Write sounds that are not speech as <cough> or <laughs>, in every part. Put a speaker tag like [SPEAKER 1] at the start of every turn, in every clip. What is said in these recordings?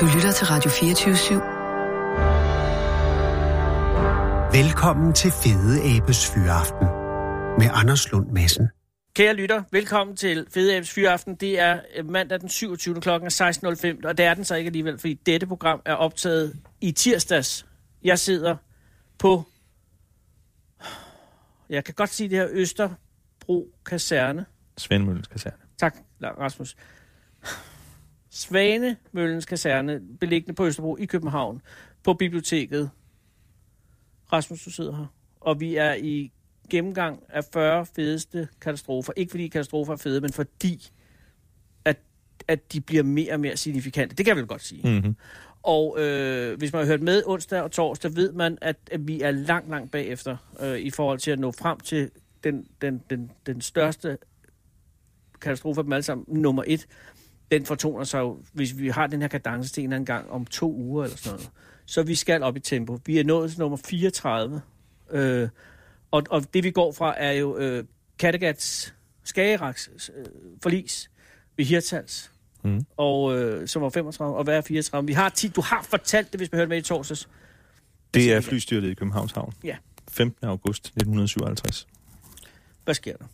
[SPEAKER 1] Du lytter til Radio 24 /7.
[SPEAKER 2] Velkommen til Fede Abes Fyraften med Anders Lund Madsen.
[SPEAKER 3] Kære lytter, velkommen til Fede Abes Fyraften. Det er øh, mandag den 27. klokken 16.05, og det er den så ikke alligevel, fordi dette program er optaget i tirsdags. Jeg sidder på, jeg kan godt sige det her, Østerbro Kaserne.
[SPEAKER 4] Svendmøllens kaserne.
[SPEAKER 3] Tak, Rasmus. Svanemøllens Kaserne, beliggende på Østerbro i København, på biblioteket. Rasmus, du sidder her. Og vi er i gennemgang af 40 fedeste katastrofer. Ikke fordi katastrofer er fede, men fordi, at, at de bliver mere og mere signifikante. Det kan jeg vel godt sige.
[SPEAKER 4] Mm-hmm.
[SPEAKER 3] Og øh, hvis man har hørt med onsdag og torsdag, ved man, at, at vi er langt, langt bagefter øh, i forhold til at nå frem til den, den, den, den største katastrofe af dem alle sammen, nummer et. Den fortoner sig jo, hvis vi har den her kadence til en eller anden gang om to uger eller sådan noget. Så vi skal op i tempo. Vi er nået til nummer 34. Øh, og, og det vi går fra er jo øh, Kattegats Skageraks øh, forlis ved Hirtals.
[SPEAKER 4] Mm.
[SPEAKER 3] Og øh, som var 35, og hvad er 34? Vi har 10. Du har fortalt det, hvis vi hørte med i torsdags.
[SPEAKER 4] Det er flystyrtet i Københavns Havn.
[SPEAKER 3] Ja.
[SPEAKER 4] 15. august 1957.
[SPEAKER 3] Hvad sker der?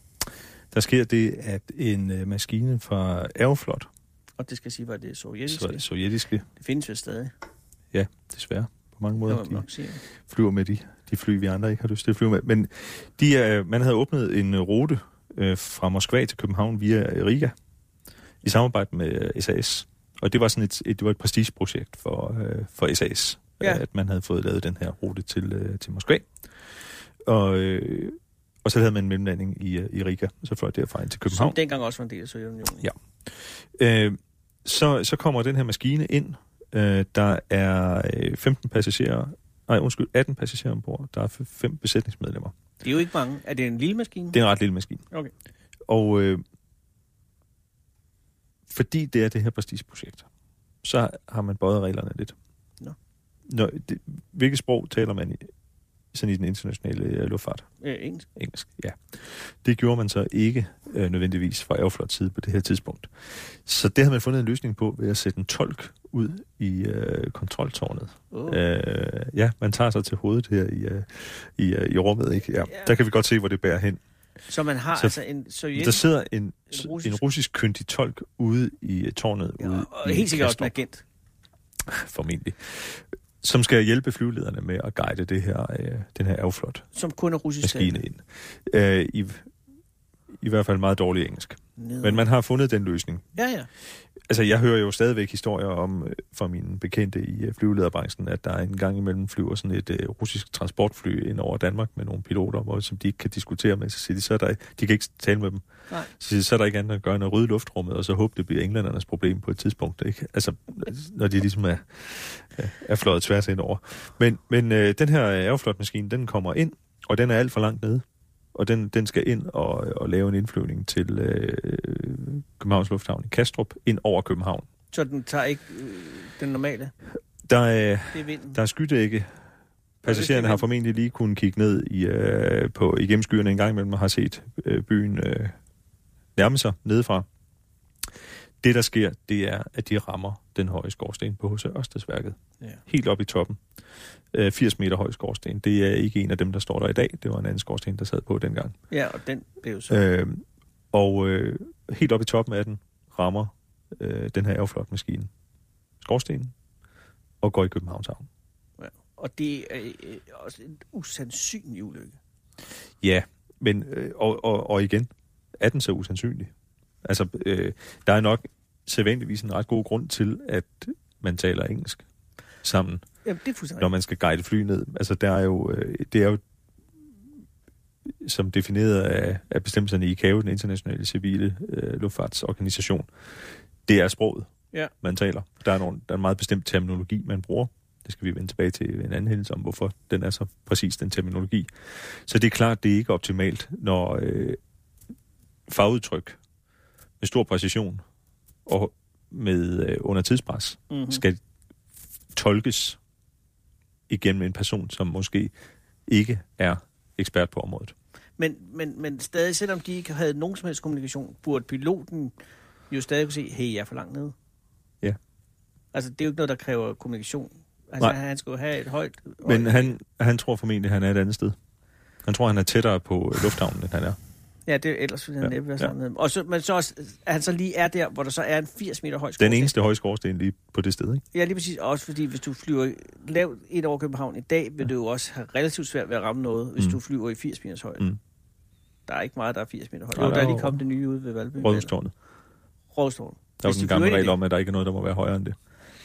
[SPEAKER 4] Der sker det, at en øh, maskine fra Aeroflot,
[SPEAKER 3] Og det skal sige, hvad det er sovjetisk.
[SPEAKER 4] så, sovjetiske,
[SPEAKER 3] Det findes vel stadig.
[SPEAKER 4] ja, desværre på mange
[SPEAKER 3] Det
[SPEAKER 4] måder, de
[SPEAKER 3] nok sige.
[SPEAKER 4] flyver med de, de fly, vi andre ikke har lyst til at flyve med. Men de, øh, man havde åbnet en øh, rute øh, fra Moskva til København via Riga i samarbejde med øh, SAS. Og det var sådan et, et, det var et prestigeprojekt for, øh, for SAS,
[SPEAKER 3] Ja.
[SPEAKER 4] at man havde fået lavet den her rute til, øh, til Moskva. Og, øh, og så havde man en mellemlanding i, øh, i Riga, og så fløj derfra ind til
[SPEAKER 3] Som
[SPEAKER 4] København.
[SPEAKER 3] dengang også var en del af Sovjetunionen.
[SPEAKER 4] Ja. Øh, så, så kommer den her maskine ind. Øh, der er øh, 15 passagerer, nej undskyld, 18 passagerer ombord. Der er fem besætningsmedlemmer.
[SPEAKER 3] Det er jo ikke mange. Er det en lille maskine?
[SPEAKER 4] Det er en ret lille maskine.
[SPEAKER 3] Okay.
[SPEAKER 4] Og øh, fordi det er det her prestigeprojekt, så har man bøjet reglerne lidt.
[SPEAKER 3] Nå.
[SPEAKER 4] Når, det, hvilket sprog taler man i, sådan i den internationale øh, luftfart?
[SPEAKER 3] Øh, engelsk.
[SPEAKER 4] Engelsk, ja. Det gjorde man så ikke øh, nødvendigvis fra Aeroflots side på det her tidspunkt. Så det havde man fundet en løsning på ved at sætte en tolk ud i øh, kontroltårnet.
[SPEAKER 3] Oh.
[SPEAKER 4] Øh, ja, man tager sig til hovedet her i, øh, i, øh, i rummet, ikke? Ja.
[SPEAKER 3] Ja.
[SPEAKER 4] Der kan vi godt se, hvor det bærer hen.
[SPEAKER 3] Så man har
[SPEAKER 4] Så-
[SPEAKER 3] altså en
[SPEAKER 4] Der
[SPEAKER 3] sovjetisk...
[SPEAKER 4] sidder en, en
[SPEAKER 3] russisk-
[SPEAKER 4] en russisk kyndig tolk ude i øh, tårnet,
[SPEAKER 3] Ja,
[SPEAKER 4] ude
[SPEAKER 3] og
[SPEAKER 4] i
[SPEAKER 3] helt sikkert også en agent.
[SPEAKER 4] formentlig, som skal hjælpe flyvelederne med at guide det her, øh, den her Aeroflot
[SPEAKER 3] Som kun er russisk.
[SPEAKER 4] maskine ind. Øh, i, I hvert fald meget dårlig engelsk.
[SPEAKER 3] Ned.
[SPEAKER 4] Men man har fundet den løsning.
[SPEAKER 3] Ja, ja.
[SPEAKER 4] Altså, jeg hører jo stadigvæk historier om øh, fra mine bekendte i øh, flyvelederbranchen, at der en gang imellem flyver sådan et øh, russisk transportfly ind over Danmark med nogle piloter, hvor, som de ikke kan diskutere med. Så siger de, så er der, de kan ikke tale med dem.
[SPEAKER 3] Nej.
[SPEAKER 4] Så, siger de, så er der ikke andet at gøre end at rydde luftrummet, og så håbe, det bliver englændernes problem på et tidspunkt. Ikke? Altså, når de ligesom er, <laughs> er fløjet tværs ind over. Men, men øh, den her Aeroflot-maskine, den kommer ind, og den er alt for langt nede. Og den, den skal ind og, og lave en indflyvning til øh, Københavns Lufthavn i Kastrup, ind over København.
[SPEAKER 3] Så den tager ikke øh, den normale.
[SPEAKER 4] Der er,
[SPEAKER 3] Det er
[SPEAKER 4] der er skydække. Passagererne har formentlig lige kunnet kigge ned i, øh, på, igennem skyerne en gang imellem og har set øh, byen øh, nærme sig nedefra. Det, der sker, det er, at de rammer den høje skorsten på H.C. Ørstedsværket.
[SPEAKER 3] Ja.
[SPEAKER 4] Helt op i toppen. Øh, 80 meter høj skorsten. Det er ikke en af dem, der står der i dag. Det var en anden skorsten, der sad på dengang.
[SPEAKER 3] ja, og den blev så...
[SPEAKER 4] Øh, og øh, helt op i toppen af den rammer øh, den her Aeroflot-maskine skorstenen og går i Københavns Havn.
[SPEAKER 3] Og det er øh, også en usandsynlig ulykke.
[SPEAKER 4] Ja, men øh, og, og, og igen, er den så usandsynlig? Altså, øh, der er nok sædvanligvis en ret god grund til, at man taler engelsk sammen,
[SPEAKER 3] Jamen, det er
[SPEAKER 4] når man skal guide fly ned. Altså, der er jo, øh, det er jo som defineret af, af bestemmelserne i ICAO, den internationale civile øh, luftfartsorganisation, det er sproget,
[SPEAKER 3] Ja.
[SPEAKER 4] man taler. Der er, nogle, der er en meget bestemt terminologi, man bruger. Det skal vi vende tilbage til en anden hændelse om, hvorfor den er så præcis, den terminologi. Så det er klart, det er ikke optimalt, når øh, fagudtryk med stor præcision og med øh, under tidspres
[SPEAKER 3] Mm-hmm.
[SPEAKER 4] skal tolkes igennem en person, som måske ikke er ekspert på området.
[SPEAKER 3] Men, men, men stadig, selvom de ikke havde nogen som helst kommunikation, burde piloten jo stadig kunne se, hey, jeg er for langt nede. Altså, det er jo ikke noget, der kræver kommunikation. Altså,
[SPEAKER 4] Nej.
[SPEAKER 3] han skulle have et højt...
[SPEAKER 4] Men
[SPEAKER 3] højt-
[SPEAKER 4] han, han tror formentlig, at han er et andet sted. Han tror, han er tættere på lufthavnen, end han er.
[SPEAKER 3] Ja, det er ellers ville han
[SPEAKER 4] Ja,
[SPEAKER 3] næppe være
[SPEAKER 4] ja.
[SPEAKER 3] sådan. Og så, men så også, at han så lige er der, hvor der så er en 80 meter høj skorsten.
[SPEAKER 4] Den eneste høje skorsten lige på det sted, ikke?
[SPEAKER 3] Ja, lige præcis. Også fordi, hvis du flyver lavt ind over København i dag, vil du jo også have relativt svært ved at ramme noget, hvis
[SPEAKER 4] Mm.
[SPEAKER 3] du flyver i 80 meters højde.
[SPEAKER 4] Mm.
[SPEAKER 3] Der er ikke meget, der er 80 meter højt.
[SPEAKER 4] Nej,
[SPEAKER 3] Jo,
[SPEAKER 4] der
[SPEAKER 3] der er lige
[SPEAKER 4] jo-
[SPEAKER 3] kommet det nye ude ved Valby.
[SPEAKER 4] Rådhustårnet.
[SPEAKER 3] Rådstårn.
[SPEAKER 4] Der er jo
[SPEAKER 3] de
[SPEAKER 4] den gamle regel om, at der ikke er noget, der må være højere end det.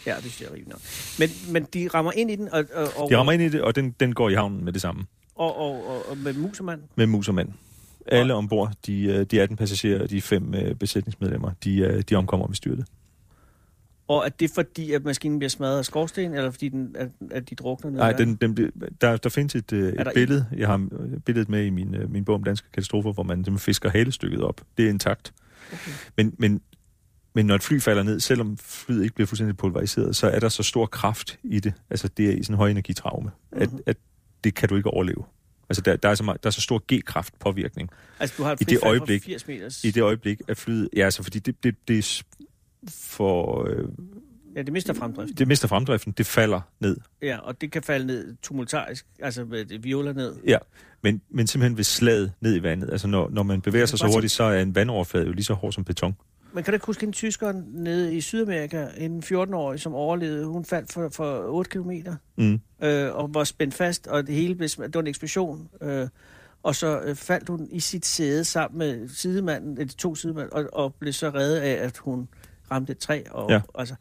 [SPEAKER 3] Ja, det synes jeg er rimeligt. Men, men de rammer ind i den, og, og, og,
[SPEAKER 4] De rammer ind i det, og den, den går i havnen med det samme.
[SPEAKER 3] og, og, og, og med musemand.
[SPEAKER 4] Med mus og mand. Alle ombord, de, øh, de 18 passagerer og de fem øh, besætningsmedlemmer, de, øh, de omkommer ved styrtet.
[SPEAKER 3] Og er det fordi, at maskinen bliver smadret af skorsten, eller fordi den, at, at de drukner?
[SPEAKER 4] Nej, den, den, der, der findes et,
[SPEAKER 3] der
[SPEAKER 4] et billede. Jeg har billedet med i min, min bog om danske katastrofer, hvor man simpelthen fisker halestykket op. Det er intakt.
[SPEAKER 3] Okay.
[SPEAKER 4] Men, men, men når et fly falder ned, selvom flyet ikke bliver fuldstændig pulveriseret, så er der så stor kraft i det. Altså det er i sådan en højenergitraume, at,
[SPEAKER 3] Mhm.
[SPEAKER 4] at det kan du ikke overleve. Altså der, der, er, så meget, der er så stor G-kraft påvirkning.
[SPEAKER 3] Altså, du har et
[SPEAKER 4] I det øjeblik-
[SPEAKER 3] på 80 meters...
[SPEAKER 4] I det øjeblik, at flyet... Ja, altså fordi det, det, det er for... Øh,
[SPEAKER 3] Ja, det mister fremdrift.
[SPEAKER 4] det mister fremdriften, det falder ned.
[SPEAKER 3] Ja, og det kan falde ned tumultarisk, altså med violer ned.
[SPEAKER 4] Ja, men, men simpelthen ved slaget ned i vandet. Altså når, når man bevæger sig så hurtigt, så er en vandoverflade jo lige så hård som beton.
[SPEAKER 3] Man kan da ikke huske en tysker nede i Sydamerika, en 14-årig, som overlevede. Hun faldt for, for 8 km
[SPEAKER 4] Mm.
[SPEAKER 3] øh, og var spændt fast, og det hele blev, det var en eksplosion. Øh, og så øh, faldt hun i sit sæde sammen med sidemanden, de to sidemænd, og, og blev så reddet af, at hun ramte et træ. Og,
[SPEAKER 4] Ja.
[SPEAKER 3] altså,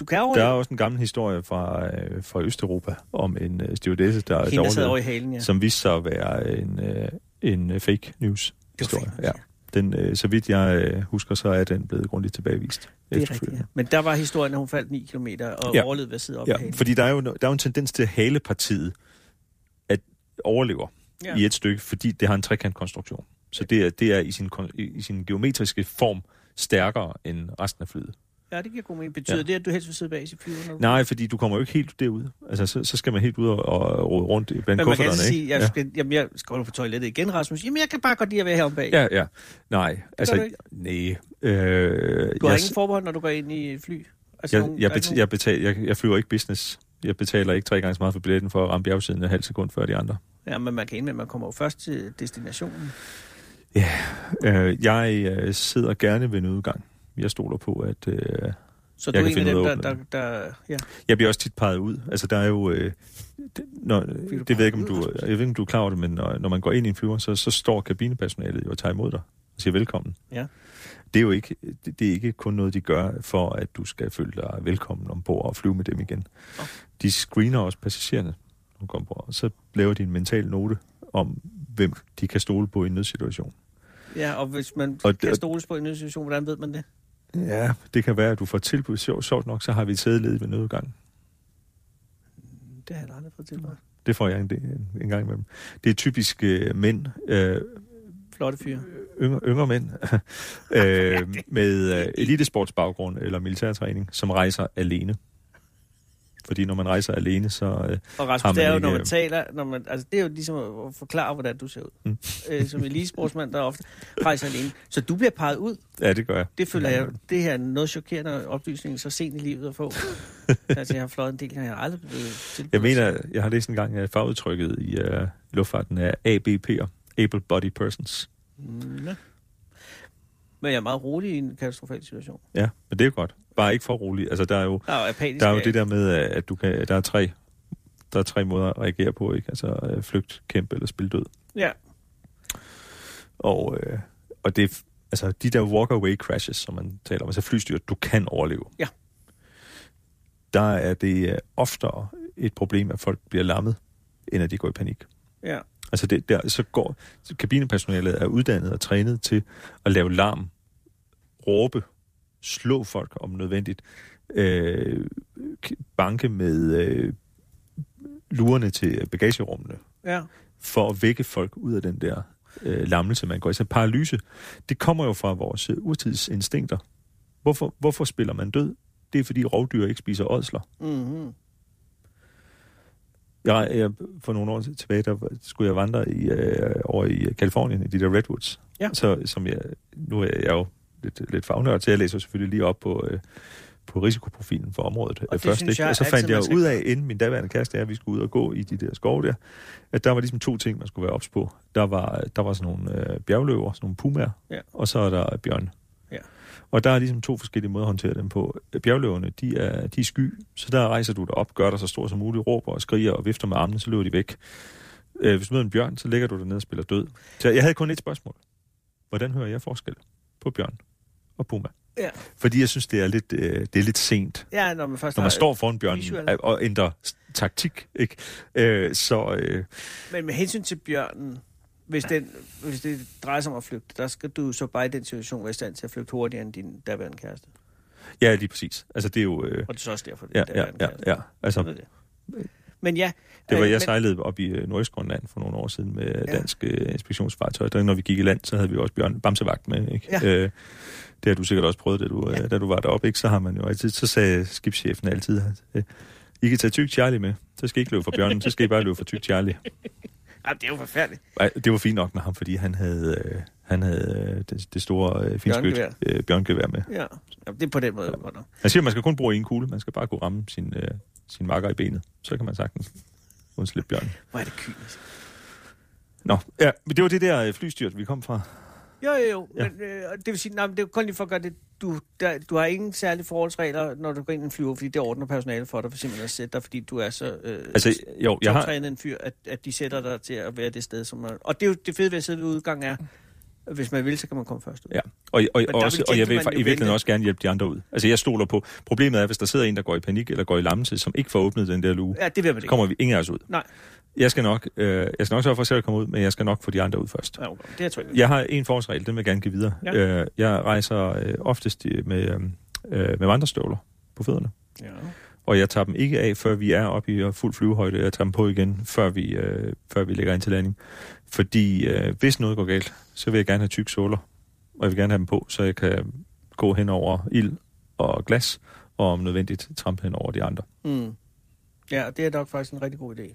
[SPEAKER 3] du kan
[SPEAKER 4] Der
[SPEAKER 3] overleve.
[SPEAKER 4] er også en gammel historie fra, øh, fra Østeuropa om en øh, stewardesse, der, der
[SPEAKER 3] Hende, der sad over i halen, ja.
[SPEAKER 4] som viste sig at være en, øh, en fake news historie.
[SPEAKER 3] fint,
[SPEAKER 4] Ja. Den, øh, så vidt jeg øh, husker, så er den blevet grundigt tilbagevist.
[SPEAKER 3] Det er rigtigt, ja. Men der var historien, at hun faldt 9 km og
[SPEAKER 4] Ja.
[SPEAKER 3] overlevede ved at sidde op
[SPEAKER 4] Ja,
[SPEAKER 3] halen.
[SPEAKER 4] fordi der er, jo, der er jo en tendens til, at halepartiet at overlever
[SPEAKER 3] Ja.
[SPEAKER 4] i et stykke, fordi det har en trekantkonstruktion. Så det er, det er i, sin, i sin geometriske form stærkere end resten af flyet.
[SPEAKER 3] Ja, det giver god mening. Betyder
[SPEAKER 4] Ja.
[SPEAKER 3] ja. det, at du helst vil sidde bag i du...
[SPEAKER 4] Nej, fordi du kommer jo ikke helt derud. Altså, så, så skal man helt ud og, og rode rundt blandt
[SPEAKER 3] Men man kan
[SPEAKER 4] kufferterne,
[SPEAKER 3] altså
[SPEAKER 4] ikke?
[SPEAKER 3] sige, jeg skal, jamen, jeg skal på toilettet igen, Rasmus. Jamen, jeg kan bare godt lide at være heromme bag.
[SPEAKER 4] Ja, ja. Nej, altså,
[SPEAKER 3] du ikke?
[SPEAKER 4] nej. Øh,
[SPEAKER 3] Du har
[SPEAKER 4] jeg,
[SPEAKER 3] ingen forbehold, når du går ind i et fly? Altså,
[SPEAKER 4] jeg,
[SPEAKER 3] nogen-
[SPEAKER 4] jeg,
[SPEAKER 3] der er ikke
[SPEAKER 4] bet, jeg, betal, jeg, jeg flyver ikke business. Jeg betaler ikke tre gange så meget for billetten for at ramme bjergsiden en halv sekund før de andre.
[SPEAKER 3] Ja, men man kan indvende, man kommer jo først til destinationen.
[SPEAKER 4] Øh, jeg øh, sidder gerne ved en udgang. Jeg stoler på, at... Øh,
[SPEAKER 3] Så
[SPEAKER 4] Jeg
[SPEAKER 3] du er en af dem, der, der, der, ja.
[SPEAKER 4] jeg bliver også tit peget ud. Altså, der er jo... Øh, det, når, det ved ikke, om du, jeg ved ikke, om du er klar over det, men når, når man går ind i en flyver, så, så står kabinepersonalet jo og tager imod dig og siger velkommen.
[SPEAKER 3] Ja.
[SPEAKER 4] Det er jo ikke, det, det er ikke kun noget, de gør for, at du skal føle dig velkommen ombord og flyve med dem igen.
[SPEAKER 3] Nå.
[SPEAKER 4] De screener også passagererne, når kommer ombord, og så laver de en mental note om, hvem de kan stole på i en nødsituation.
[SPEAKER 3] ja, og hvis man
[SPEAKER 4] Og
[SPEAKER 3] kan stoles på i en ny situation, hvordan ved man det?
[SPEAKER 4] Ja, det kan være, at du får tilbud. Sjovt, sjovt nok, så har vi et sædeled ved nødgang.
[SPEAKER 3] Det har jeg aldrig fået til mig.
[SPEAKER 4] Det får jeg en, en, en gang imellem. Det er typisk øh, mænd, øh,
[SPEAKER 3] Flotte fyre.
[SPEAKER 4] yngre, yngre mænd, <laughs> øh, med øh, elitesportsbaggrund eller militærtræning, som rejser alene. Fordi når man rejser alene, så... Øh,
[SPEAKER 3] Og
[SPEAKER 4] Har
[SPEAKER 3] Rasmus,
[SPEAKER 4] man
[SPEAKER 3] det er jo,
[SPEAKER 4] ikke,
[SPEAKER 3] når man
[SPEAKER 4] øh,
[SPEAKER 3] taler, når man, altså det er jo ligesom at forklare, hvordan du ser ud.
[SPEAKER 4] Mm.
[SPEAKER 3] Øh, som elitesportsmand, der ofte rejser alene. Så du bliver peget ud.
[SPEAKER 4] ja, det gør jeg.
[SPEAKER 3] Det føler jeg, det her er noget chokerende oplysning, så sent i livet at få. <laughs> altså, jeg har fløjet en del, jeg har aldrig blevet tilbudt.
[SPEAKER 4] Jeg mener, jeg har læst en gang, at fagudtrykket i øh, luftfarten er ABP'er. Able Body Persons.
[SPEAKER 3] Mm. Men jeg er meget rolig i en katastrofal situation.
[SPEAKER 4] Ja, men det er jo godt. Bare ikke for roligt. Altså, der er jo,
[SPEAKER 3] Der er jo
[SPEAKER 4] der er jo det der med, at du kan, der er tre, der er tre måder at reagere på, ikke? Altså øh, flygt, kæmpe eller spil død.
[SPEAKER 3] Ja,
[SPEAKER 4] Og, øh, og det er, altså de der walk-away crashes, som man taler om, altså flystyr, du kan overleve.
[SPEAKER 3] Ja.
[SPEAKER 4] Der er det øh, oftere et problem, at folk bliver lammet, end at de går i panik.
[SPEAKER 3] ja.
[SPEAKER 4] Altså det, der, så går så kabinepersonalet er uddannet og trænet til at lave larm, råbe, slå folk om nødvendigt, øh, banke med øh, lurerne til bagagerummene,
[SPEAKER 3] Ja,
[SPEAKER 4] for at vække folk ud af den der øh, lammelse, man går i. Så paralyse, det kommer jo fra vores øh, urtidsinstinkter. Hvorfor, hvorfor spiller man død? Det er, fordi rovdyr ikke spiser ådsler.
[SPEAKER 3] mm-hmm.
[SPEAKER 4] Jeg, jeg, for nogle år tilbage, der skulle jeg vandre i, øh, over i Kalifornien, i de der redwoods.
[SPEAKER 3] Ja.
[SPEAKER 4] Så, som jeg, nu er jeg jo lidt, lidt fagnørd, så jeg læser selvfølgelig lige op på, øh, på risikoprofilen for området
[SPEAKER 3] Og det
[SPEAKER 4] først. Ikke?
[SPEAKER 3] jeg
[SPEAKER 4] Og så fandt jeg ud af, inden min daværende kæreste og jeg, vi skulle ud og gå i de der skove der, at der var ligesom to ting, man skulle være ops på. Der var, der var sådan nogle øh, bjergløver, sådan nogle pumaer,
[SPEAKER 3] Ja.
[SPEAKER 4] og så er der bjørn.
[SPEAKER 3] Ja.
[SPEAKER 4] Og der er ligesom to forskellige måder at håndtere dem på. Bjergløverne, de er, de er sky, så der rejser du dig op, gør dig så stor som muligt, råber og skriger og vifter med armene, så løber de væk. Øh, hvis du møder en bjørn, så ligger du dernede og spiller død. Så jeg havde kun et spørgsmål. Hvordan hører jeg forskel på bjørn og puma?
[SPEAKER 3] Ja.
[SPEAKER 4] Fordi jeg synes, det er lidt, øh, det er lidt sent,
[SPEAKER 3] Ja, når man først
[SPEAKER 4] når man står foran bjørnen
[SPEAKER 3] visuelt.
[SPEAKER 4] øh, og ændrer taktik. Ikke? Øh, så øh,
[SPEAKER 3] Men med hensyn til bjørnen, hvis, den, hvis det drejer sig om at flygte, der skal du så bare i den situation være i stand til at flygte hurtigere end din daværende kæreste.
[SPEAKER 4] ja, lige præcis. Altså, det er jo... Øh,
[SPEAKER 3] Og det er så også derfor, din
[SPEAKER 4] ja, ja, ja,
[SPEAKER 3] kæreste.
[SPEAKER 4] ja. Altså,
[SPEAKER 3] det. Men ja.
[SPEAKER 4] Det var,
[SPEAKER 3] øh,
[SPEAKER 4] jeg
[SPEAKER 3] men,
[SPEAKER 4] sejlede op i øh, Nordøstgrønland for nogle år siden med
[SPEAKER 3] Ja.
[SPEAKER 4] dansk øh, inspektionsfartøj. Der, når vi gik i land, så havde vi også Bjørn Bamsevagt med. Ikke?
[SPEAKER 3] Ja.
[SPEAKER 4] Øh, det har du sikkert også prøvet, da du,
[SPEAKER 3] Ja.
[SPEAKER 4] ja. da du var deroppe. Ikke? Så har man jo altid, så sagde skibschefen altid, at øh, I kan tage tyk Charlie med. Så skal I ikke løbe for bjørnen, så skal I bare løbe for tyk Charlie. <laughs>
[SPEAKER 3] Jamen, det er jo forfærdeligt.
[SPEAKER 4] Ej, det var fint nok med ham, fordi han havde, øh, han havde øh, det, det store øh,
[SPEAKER 3] Bjørngevær.
[SPEAKER 4] øh, bjørngevær med.
[SPEAKER 3] Ja. Jamen, det er på den måde. Ja.
[SPEAKER 4] Han siger, at man skal kun bruge en kugle. Man skal bare kunne ramme sin, øh, sin makker i benet. Så kan man sagtens undslippe bjørnen.
[SPEAKER 3] Hvor er det kynisk.
[SPEAKER 4] Nå, ja, men det var det der øh, flystyrt, vi kom fra.
[SPEAKER 3] Jo, jo, jo.
[SPEAKER 4] Ja.
[SPEAKER 3] Men, øh, det vil sige, nej, men det er kun lige for at gøre det. Du, der, du har ingen særlige forholdsregler, når du går ind i en flyver, fordi det ordner personale for dig, for simpelthen at sætte dig, fordi du er så øh,
[SPEAKER 4] Altså, jo, jeg har,
[SPEAKER 3] en fyr, at, at de sætter dig til at være det sted, som man... Og det er jo det fede ved at sidde ved udgang er, hvis man vil, så kan man komme først ud.
[SPEAKER 4] Ja, og, og, og, også, og jeg vil i virkeligheden
[SPEAKER 3] vente.
[SPEAKER 4] også gerne hjælpe de andre ud. Altså, jeg stoler på. Problemet er, hvis der sidder en, der går i panik eller går i lammelse, som ikke får åbnet den der luge,
[SPEAKER 3] Ja, det vil man
[SPEAKER 4] så
[SPEAKER 3] ikke.
[SPEAKER 4] kommer vi ingen af os ud.
[SPEAKER 3] Nej.
[SPEAKER 4] Jeg skal nok, øh, jeg skal nok sørge for at selv at komme ud, men jeg skal nok få de andre ud først.
[SPEAKER 3] Ja, okay. Det er jeg.
[SPEAKER 4] Jeg har en forholdsregel, den vil jeg gerne give videre.
[SPEAKER 3] Ja.
[SPEAKER 4] Øh, jeg rejser øh, oftest med, øh, øh, med vandrestøvler på fødderne.
[SPEAKER 3] Ja.
[SPEAKER 4] Og jeg tager dem ikke af, før vi er oppe i fuld flyvehøjde. Jeg tager dem på igen, før vi, øh, før vi lægger ind til landing. Fordi øh, hvis noget går galt, så vil jeg gerne have tyk såler. Og jeg vil gerne have dem på, så jeg kan gå hen over ild og glas, og om nødvendigt trampe hen over de andre.
[SPEAKER 3] Mm. Ja, det er nok faktisk en rigtig god idé.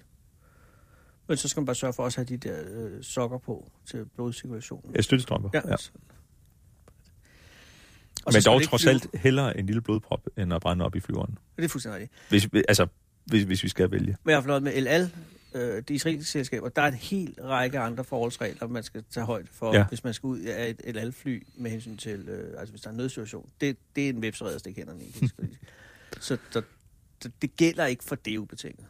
[SPEAKER 3] Men så skal man bare sørge for også at have de der øh, sokker på til blodcirkulationen.
[SPEAKER 4] Ja, støttestrømper.
[SPEAKER 3] Ja.
[SPEAKER 4] Ja.
[SPEAKER 3] Og
[SPEAKER 4] Men dog
[SPEAKER 3] ikke
[SPEAKER 4] trods alt hellere en lille blodprop, end at brænde op i flyveren.
[SPEAKER 3] Det er fuldstændig rigtigt.
[SPEAKER 4] Hvis, altså, hvis, hvis vi skal vælge.
[SPEAKER 3] Men jeg har fløjet med El Al, øh, de israelske selskaber. Der er en hel række andre forholdsregler, man skal tage højde for, ja. Hvis man skal ud af et El Al-fly med hensyn til, øh, altså hvis der er en nødsituation. Det, det er en i. det jeg lige sige. Så der, der, <laughs> det gælder ikke for det ubetinget.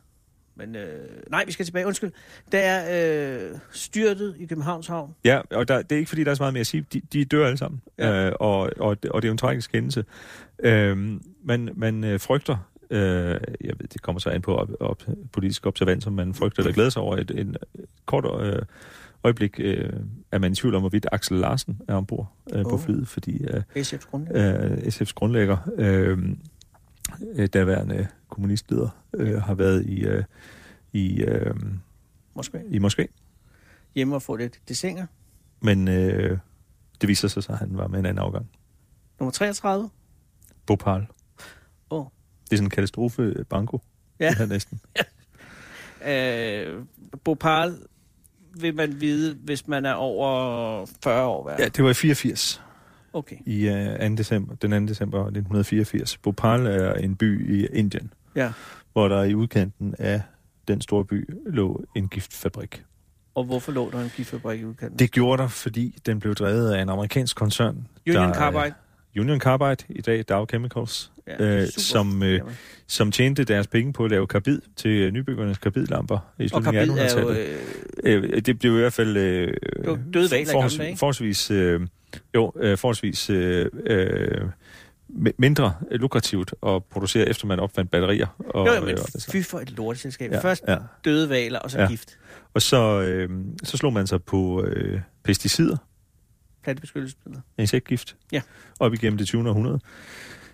[SPEAKER 3] Men øh, nej, vi skal tilbage. Undskyld. Der er øh, styrtet i Københavns Havn.
[SPEAKER 4] Ja, og der, det er ikke fordi, der er så meget mere at sige. De, de dør alle sammen,
[SPEAKER 3] Ja.
[SPEAKER 4] øh, og, og, det- og det er jo en tragisk hændelse. Øh, man, man øh, frygter, øh, jeg ved, det kommer så an på op, op, politisk observans, som man frygter eller glæder sig over et, en kort øh, øjeblik, øh, er man i tvivl om, hvorvidt Axel Larsen er ombord øh, på
[SPEAKER 3] Åh.
[SPEAKER 4] flyet, fordi øh,
[SPEAKER 3] SF's grundlag.
[SPEAKER 4] øh, SF's grundlægger, øh, øh, daværende kommunistleder, øh, har været i, øh, i, øh,
[SPEAKER 3] Moskva.
[SPEAKER 4] i Moskva.
[SPEAKER 3] Hjemme og få lidt desinger.
[SPEAKER 4] Men øh, det viser sig så, at han var med en anden afgang.
[SPEAKER 3] Nummer 33.
[SPEAKER 4] Bhopal.
[SPEAKER 3] Åh.
[SPEAKER 4] Det er sådan en katastrofe banko.
[SPEAKER 3] Ja.
[SPEAKER 4] Det her næsten. <laughs>
[SPEAKER 3] Øh, Bhopal vil man vide, hvis man er over 40 år. Hvad?
[SPEAKER 4] Ja, det var i 84
[SPEAKER 3] Okay.
[SPEAKER 4] i uh, 2. december, den 2. december 1984. Bhopal er en by i Indien,
[SPEAKER 3] Ja.
[SPEAKER 4] hvor der i udkanten af den store by lå en giftfabrik.
[SPEAKER 3] Og hvorfor lå der en giftfabrik i udkanten?
[SPEAKER 4] Det gjorde der, fordi den blev drevet af en amerikansk koncern.
[SPEAKER 3] Union
[SPEAKER 4] der,
[SPEAKER 3] Carbide.
[SPEAKER 4] Union Carbide, i dag Dow Chemicals,
[SPEAKER 3] Ja,
[SPEAKER 4] øh, som, øh, som tjente deres penge på at lave karbid til nybyggernes karbidlamper i slutningen af
[SPEAKER 3] Carbide er jo...
[SPEAKER 4] 1800-tallet.
[SPEAKER 3] Øh,
[SPEAKER 4] Øh, det blev i hvert fald... Øh,
[SPEAKER 3] Det var døde hvaler i
[SPEAKER 4] forholds,
[SPEAKER 3] gamle dage.
[SPEAKER 4] Forholdsvis... Øh, jo, øh, forholdsvis... Øh, øh, mi- mindre lukrativt at producere, efter man opfandt batterier. Og,
[SPEAKER 3] jo, jo, men
[SPEAKER 4] øh,
[SPEAKER 3] fy for et lorteselskab.
[SPEAKER 4] ja,
[SPEAKER 3] Først
[SPEAKER 4] ja.
[SPEAKER 3] døde valer, og så
[SPEAKER 4] Ja.
[SPEAKER 3] gift.
[SPEAKER 4] Og så, øh, så slog man sig på øh, pesticider,
[SPEAKER 3] Plantebeskyttelsesmidler.
[SPEAKER 4] insektgift,
[SPEAKER 3] Ja.
[SPEAKER 4] op igennem det 20. århundrede.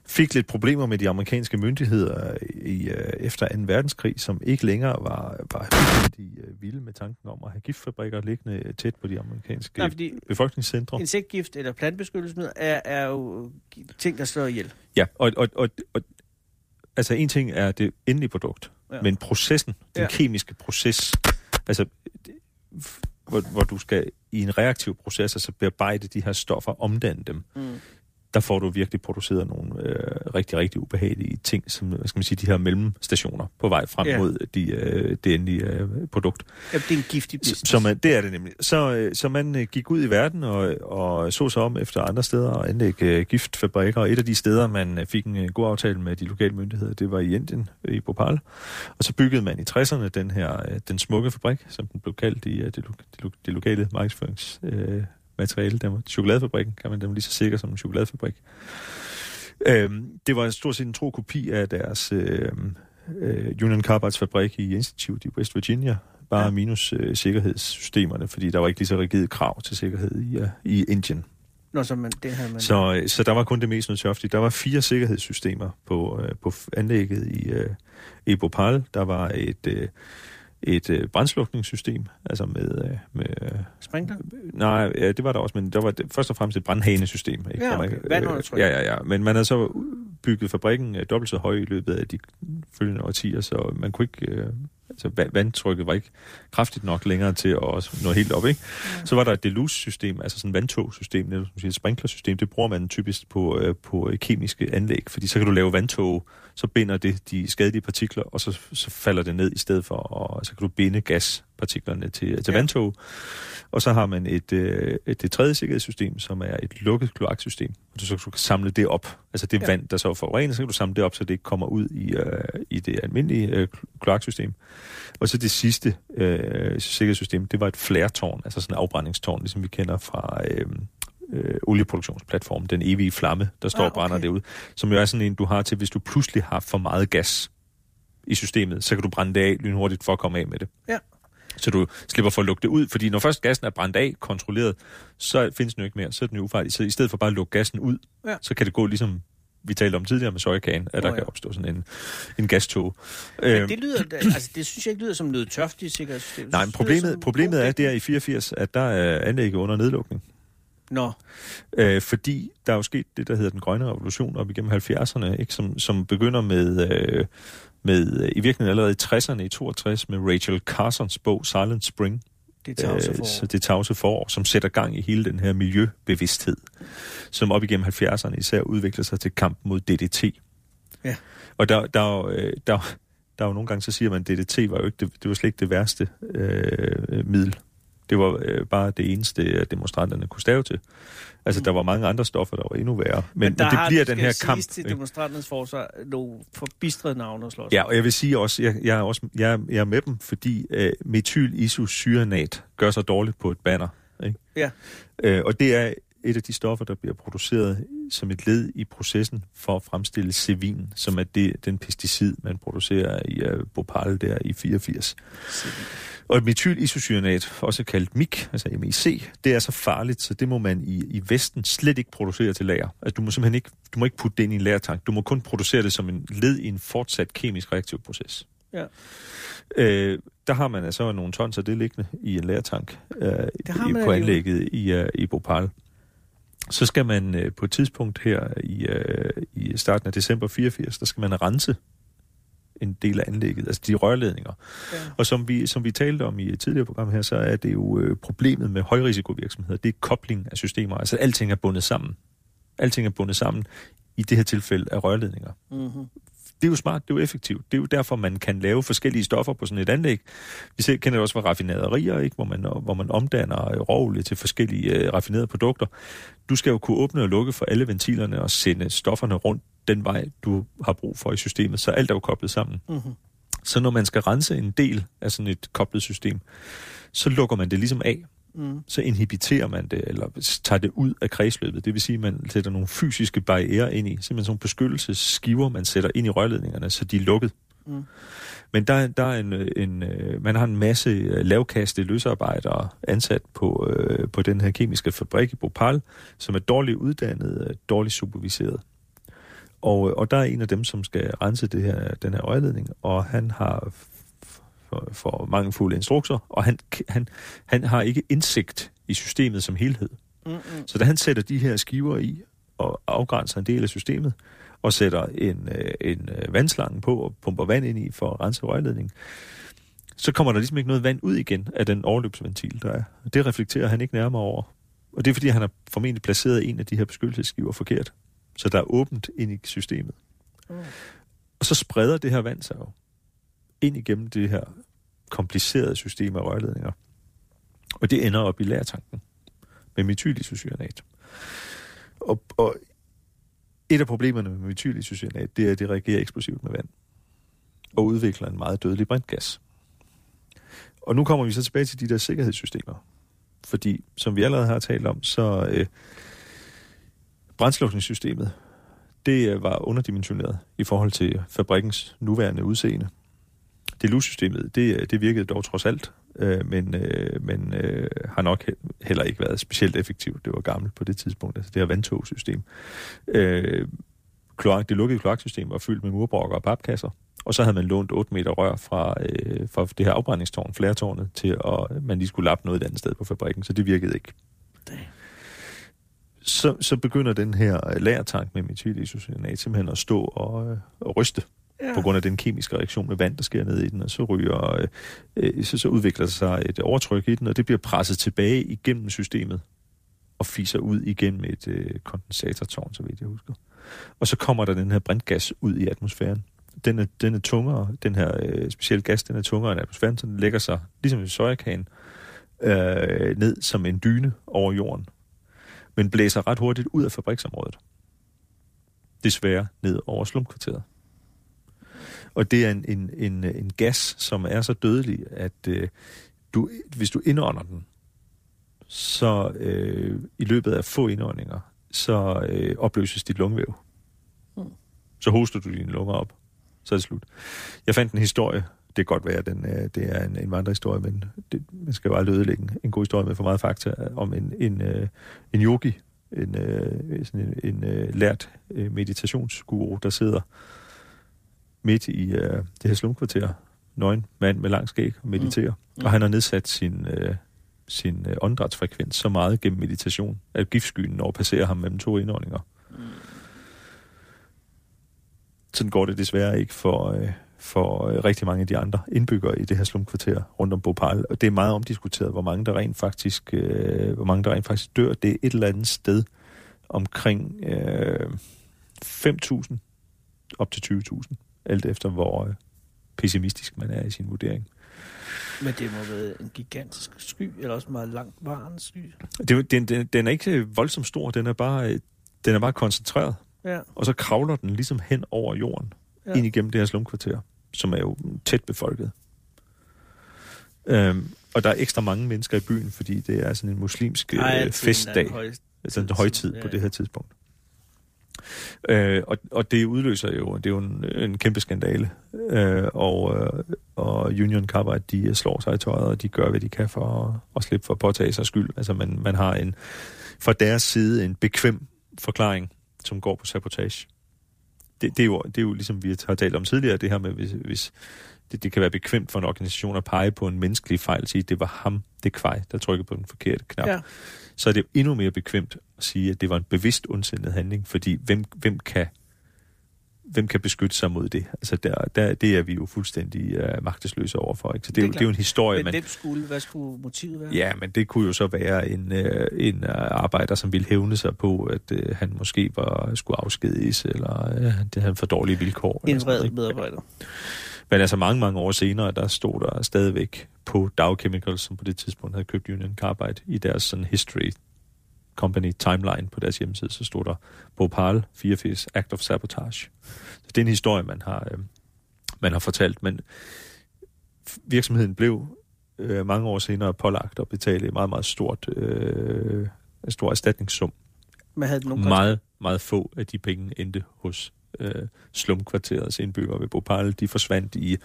[SPEAKER 4] Fik lidt problemer med de amerikanske myndigheder i, øh, efter 2. verdenskrig, som ikke længere var, var fuldstændig øh, vilde med tanken om at have giftfabrikker liggende tæt på de amerikanske
[SPEAKER 3] Nej, fordi
[SPEAKER 4] befolkningscentre.
[SPEAKER 3] insektgift eller plantebeskyttelsesmidler er, er jo ting, der slår ihjel.
[SPEAKER 4] Ja, og, og, og, og altså en ting er det endelige produkt,
[SPEAKER 3] Ja.
[SPEAKER 4] men processen, den
[SPEAKER 3] Ja.
[SPEAKER 4] kemiske proces, altså hvor, hvor du skal i en reaktiv proces, altså bearbejde de her stoffer, omdanne dem,
[SPEAKER 3] Mm.
[SPEAKER 4] Der får du virkelig produceret nogle øh, rigtig, rigtig ubehagelige ting, som, hvad skal man sige, de her mellemstationer på vej frem
[SPEAKER 3] Ja.
[SPEAKER 4] mod de, øh, det endelige øh, produkt.
[SPEAKER 3] Ja, det er en giftig business.
[SPEAKER 4] Så, man, det er det nemlig. Så, øh, så man øh, gik ud i verden og, og så sig om efter andre steder og anlægge øh, giftfabrikker. Og et af de steder, man øh, fik en øh, god aftale med de lokale myndigheder, det var i Indien, øh, i Bhopal. Og så byggede man i 60'erne den her, øh, den smukke fabrik, som den blev kaldt i øh, det, lo- det, lo- det lokale markedsføringsmateriale. Øh, materiale. Den var chokoladefabrikken, kan man den var lige så sikker som en chokoladefabrik. Øhm, det var stort set en tro kopi af deres øh, øh, Union Carbides fabrik i Institute i West Virginia, bare
[SPEAKER 3] Ja.
[SPEAKER 4] minus øh, sikkerhedssystemerne, fordi der var ikke lige så rigide krav til sikkerhed i, uh, i Indien.
[SPEAKER 3] Nå, så man, det havde man...
[SPEAKER 4] Så, øh, så der var kun det mest nødtørftige. Der var fire sikkerhedssystemer på, øh, på anlægget i, øh, i Bhopal. Der var et, øh, et øh, brændslukningssystem, altså med... Øh, med øh,
[SPEAKER 3] Sprinkler?
[SPEAKER 4] nej, ja, det var der også, men der var det, først og fremmest et brandhanesystem. Ikke?
[SPEAKER 3] Ja, okay. Vand under tryk.
[SPEAKER 4] Ja, ja, ja. Men man havde så bygget fabrikken øh, dobbelt så høj i løbet af de følgende årtier, så man kunne ikke... Øh, altså va- vandtrykket var ikke kraftigt nok længere til at også nå helt op, ikke?
[SPEAKER 3] Ja.
[SPEAKER 4] Så var der et deluge-system, altså sådan et vandtogsystem, det, som siger, et sprinklersystem, det bruger man typisk på, øh, på øh, kemiske anlæg, fordi så kan du lave vandtog, så binder det de skadelige partikler, og så, så falder det ned i stedet for, og så kan du binde gaspartiklerne til, til
[SPEAKER 3] Ja.
[SPEAKER 4] vandtog. Og så har man et, øh, et, det tredje sikkerhedssystem, som er et lukket kloaksystem, og du så du kan samle det op. Altså det
[SPEAKER 3] Ja.
[SPEAKER 4] vand, der så er forurenet, så kan du samle det op, så det ikke kommer ud i, øh, i det almindelige øh, kloaksystem. Og så det sidste øh, sikkerhedssystem, det var et flæretårn, altså sådan en afbrændingstårn, ligesom vi kender fra øh, øh, olieproduktionsplatformen, den evige flamme, der står
[SPEAKER 3] Ah,
[SPEAKER 4] ah, og brænder
[SPEAKER 3] okay.
[SPEAKER 4] derude, som jo er sådan en, du har til, hvis du pludselig har for meget gas i systemet, så kan du brænde det af lynhurtigt for at komme af med det.
[SPEAKER 3] Ja.
[SPEAKER 4] Så du slipper for at lukke det ud, fordi når først gassen er brændt af, kontrolleret, så findes den jo ikke mere, så er den jo ufarlig. Så i stedet for bare at lukke gassen ud,
[SPEAKER 3] Ja.
[SPEAKER 4] så kan det gå ligesom vi talte om tidligere med sojakagen, at der
[SPEAKER 3] ja.
[SPEAKER 4] kan opstå sådan en, en gastog.
[SPEAKER 3] Men
[SPEAKER 4] Øhm,
[SPEAKER 3] det lyder, <clears throat> altså det synes jeg ikke lyder som noget tørftigt sikkerhedssystem.
[SPEAKER 4] Nej, men
[SPEAKER 3] som
[SPEAKER 4] problemet, problemet er der i 84, at der er anlægget under nedlukning.
[SPEAKER 3] Nå,
[SPEAKER 4] Øh, fordi der er jo sket det, der hedder den grønne revolution op igennem 70'erne, ikke? Som, som begynder med, øh, med øh, i virkeligheden allerede i 60'erne i 62 med Rachel Carsons bog Silent Spring.
[SPEAKER 3] det tager også for...
[SPEAKER 4] så det tavse forår, som sætter gang i hele den her miljøbevidsthed, som op igennem 70'erne især udvikler sig til kamp mod DDT.
[SPEAKER 3] Ja.
[SPEAKER 4] Og der, der, er jo, øh, der, der er jo nogle gange, så siger man, at DDT var jo ikke det, det var slet ikke det værste øh, middel. Det var øh, bare det eneste, demonstranterne kunne stave til. Altså,
[SPEAKER 3] Mm.
[SPEAKER 4] der var mange andre stoffer, der var endnu værre. Men, men,
[SPEAKER 3] der
[SPEAKER 4] men det
[SPEAKER 3] har,
[SPEAKER 4] bliver den her kamp.
[SPEAKER 3] til demonstranternes forsvar nogle forbistrede navne at slås
[SPEAKER 4] Ja, og jeg vil sige også, jeg, jeg er også jeg, jeg er med dem, fordi øh, metylisocyanat gør sig dårligt på et banner. Ikke?
[SPEAKER 3] Ja.
[SPEAKER 4] Øh, og det er et af de stoffer, der bliver produceret som et led i processen for at fremstille sevin, som er det, den pesticid, man producerer i uh, Bhopal der i 84. Og et metylisocyanat, også kaldt MIC, altså MEC, det er så farligt, så det må man i, i Vesten slet ikke producere til lager. Altså du må simpelthen ikke, du må ikke putte det ind i en lagertank. Du må kun producere det som en led i en fortsat kemisk reaktiv proces.
[SPEAKER 3] Ja.
[SPEAKER 4] Øh, der har man altså nogle tons af det liggende i en lagertank øh, i,
[SPEAKER 3] man
[SPEAKER 4] på anlægget i, uh, i Bhopal. Så skal man øh, på et tidspunkt her i, øh, i starten af december 84, der skal man rense en del af anlægget, altså de rørledninger.
[SPEAKER 3] Ja.
[SPEAKER 4] Og som vi, som vi talte om i et tidligere program her, så er det jo øh, problemet med højrisikovirksomheder, det er kobling af systemer. Altså alting er bundet sammen. Alting er bundet sammen i det her tilfælde af rørledninger.
[SPEAKER 3] Mm-hmm.
[SPEAKER 4] Det er jo smart, det er jo effektivt. Det er jo derfor, man kan lave forskellige stoffer på sådan et anlæg. Vi ser, kender det også fra raffinaderier, ikke? Hvor, man, hvor man omdanner øh, råolie til forskellige øh, raffinerede produkter. Du skal jo kunne åbne og lukke for alle ventilerne og sende stofferne rundt den vej, du har brug for i systemet. Så alt er jo koblet sammen.
[SPEAKER 3] Mm-hmm.
[SPEAKER 4] Så når man skal rense en del af sådan et koblet system, så lukker man det ligesom af.
[SPEAKER 3] Mm.
[SPEAKER 4] Så inhibiterer man det, eller tager det ud af kredsløbet. Det vil sige, at man sætter nogle fysiske barriere ind i. Simpelthen sådan beskyttelsesskiver, man sætter ind i rørledningerne, så de er lukket.
[SPEAKER 3] Mm.
[SPEAKER 4] Men der, der er en, en, øh, man har en masse øh, lavkaste løsarbejdere ansat på, øh, på den her kemiske fabrik i Bhopal, som er dårligt uddannet, øh, dårligt superviseret. Og, øh, og der er en af dem, som skal rense det her, den her rørledning, og han har for, for mangelfulde instrukser, og han, han, han har ikke indsigt i systemet som helhed.
[SPEAKER 3] Mm-hmm.
[SPEAKER 4] Så da han sætter de her skiver i og afgrænser en del af systemet, og sætter en, øh, en øh, vandslange på og pumper vand ind i for at rense rørledningen, så kommer der ligesom ikke noget vand ud igen af den overløbsventil, der er. Det reflekterer han ikke nærmere over. Og det er fordi, han har formentlig placeret en af de her beskyttelsesskiver forkert. Så der er åbent ind i systemet.
[SPEAKER 3] Mm.
[SPEAKER 4] Og så spreder det her vand sig jo ind igennem det her komplicerede system af rørledninger. Og det ender op i lærtanken med metylisocyanat. Og, og et af problemerne med metylisocyanat, det er, at det reagerer eksplosivt med vand og udvikler en meget dødelig brintgas. Og nu kommer vi så tilbage til de der sikkerhedssystemer. Fordi, som vi allerede har talt om, så øh, brændslukningssystemet, det øh, var underdimensioneret i forhold til fabrikkens nuværende udseende. Det lussystemet, det, øh, det virkede dog trods alt, øh, men, øh, men øh, har nok heller ikke været specielt effektivt. Det var gammelt på det tidspunkt, altså det her vandtogsystem. Øh, kloak, det lukkede kloaksystem var fyldt med murbrokker og papkasser, og så havde man lånt 8 meter rør fra, øh, fra det her afbrændingstårn, flærtårnet, til at øh, man lige skulle lappe noget et andet sted på fabrikken, så det virkede ikke. Så, så begynder den her lagertank med metylisocyanat simpelthen at stå og, øh, og ryste ja. på grund af den kemiske reaktion med vand, der sker ned i den, og så ryger, øh, øh, så, så udvikler sig et overtryk i den, og det bliver presset tilbage igennem systemet og fiser ud igennem et øh, kondensatortårn, så vidt jeg husker. Og så kommer der den her brintgas ud i atmosfæren. Den er, den er tungere, den her øh, specielle gas, den er tungere end atmosfæren, så den lægger sig, ligesom en sojakan, øh, ned som en dyne over jorden, men blæser ret hurtigt ud af fabriksområdet. Desværre ned over slumkvarteret. Og det er en, en, en, en gas, som er så dødelig, at øh, du, hvis du indånder den, så øh, i løbet af få indåndinger, så øh, opløses dit lungevæv. Mm. Så hoster du dine lunger op. Så er det slut. Jeg fandt en historie. Det kan godt være, at den, øh, det er en, en vandrehistorie, men det, man skal jo aldrig ødelægge en god historie med for meget fakta om en, en, øh, en yogi, en, øh, sådan en, en øh, lært øh, meditationsguru, der sidder midt i øh, det her slumkvarter, nøgen mand med lang skæg og mediterer. Mm. Mm. Og han har nedsat sin, øh, sin øh, åndedrætsfrekvens så meget gennem meditation, at giftskyen når passerer ham mellem to indåndinger. Mm. Sådan går det desværre ikke for, øh, for øh, rigtig mange af de andre indbyggere i det her slumkvarter rundt om Bhopal. Og det er meget omdiskuteret, hvor mange der rent faktisk, øh, hvor mange der rent faktisk dør. Det er et eller andet sted omkring øh, 5.000 op til 20.000 alt efter hvor øh, pessimistisk man er i sin vurdering.
[SPEAKER 3] Men det må være en gigantisk sky, eller også meget langt varende sky.
[SPEAKER 4] Det, den, den, den er ikke voldsomt stor, den er bare, øh, den er bare koncentreret.
[SPEAKER 3] Ja.
[SPEAKER 4] Og så kravler den ligesom hen over jorden, ja. ind igennem det her slumkvarter, som er jo tæt befolket. Øhm, og der er ekstra mange mennesker i byen, fordi det er sådan en muslimsk Ej, øh, festdag. Altså en højtid ja. på det her tidspunkt. Øh, og, og det udløser jo, det er jo en, en kæmpe skandale. Øh, og, øh, og Union Carbide, de slår sig i tøjet, og de gør, hvad de kan for at, at slippe for at påtage sig skyld. Altså man, man har en, fra deres side en bekvem forklaring, som går på sabotage. Det, det, er, jo, det er jo ligesom vi har talt om tidligere, det her med, hvis, hvis det, det kan være bekvemt for en organisation at pege på en menneskelig fejl, sige, at det var ham, det kvej, der trykkede på den forkerte knap. Ja så er det jo endnu mere bekvemt at sige, at det var en bevidst ondsindet handling, fordi hvem, hvem kan hvem kan beskytte sig mod det? Altså, der, der, det er vi jo fuldstændig uh, magtesløse overfor. Ikke? Så det, det, er, jo, det er jo en historie.
[SPEAKER 3] Men hvem skulle, hvad skulle motivet være?
[SPEAKER 4] Ja, men det kunne jo så være en, uh, en uh, arbejder, som ville hævne sig på, at uh, han måske var, skulle afskediges, eller uh, det havde for dårlige vilkår.
[SPEAKER 3] En vred medarbejder.
[SPEAKER 4] Men altså mange, mange år senere, der stod der stadigvæk på Dow Chemicals, som på det tidspunkt havde købt Union Carbide, i deres sådan history company timeline på deres hjemmeside, så stod der Bhopal 84 Act of Sabotage. Så det er en historie, man har, øh, man har fortalt, men virksomheden blev øh, mange år senere pålagt at betale et meget, meget stort, øh, en stor erstatningssum.
[SPEAKER 3] Men havde nogen
[SPEAKER 4] meget, meget få af de penge endte hos øh, slumkvarterets indbyggere ved Bhopal. De forsvandt i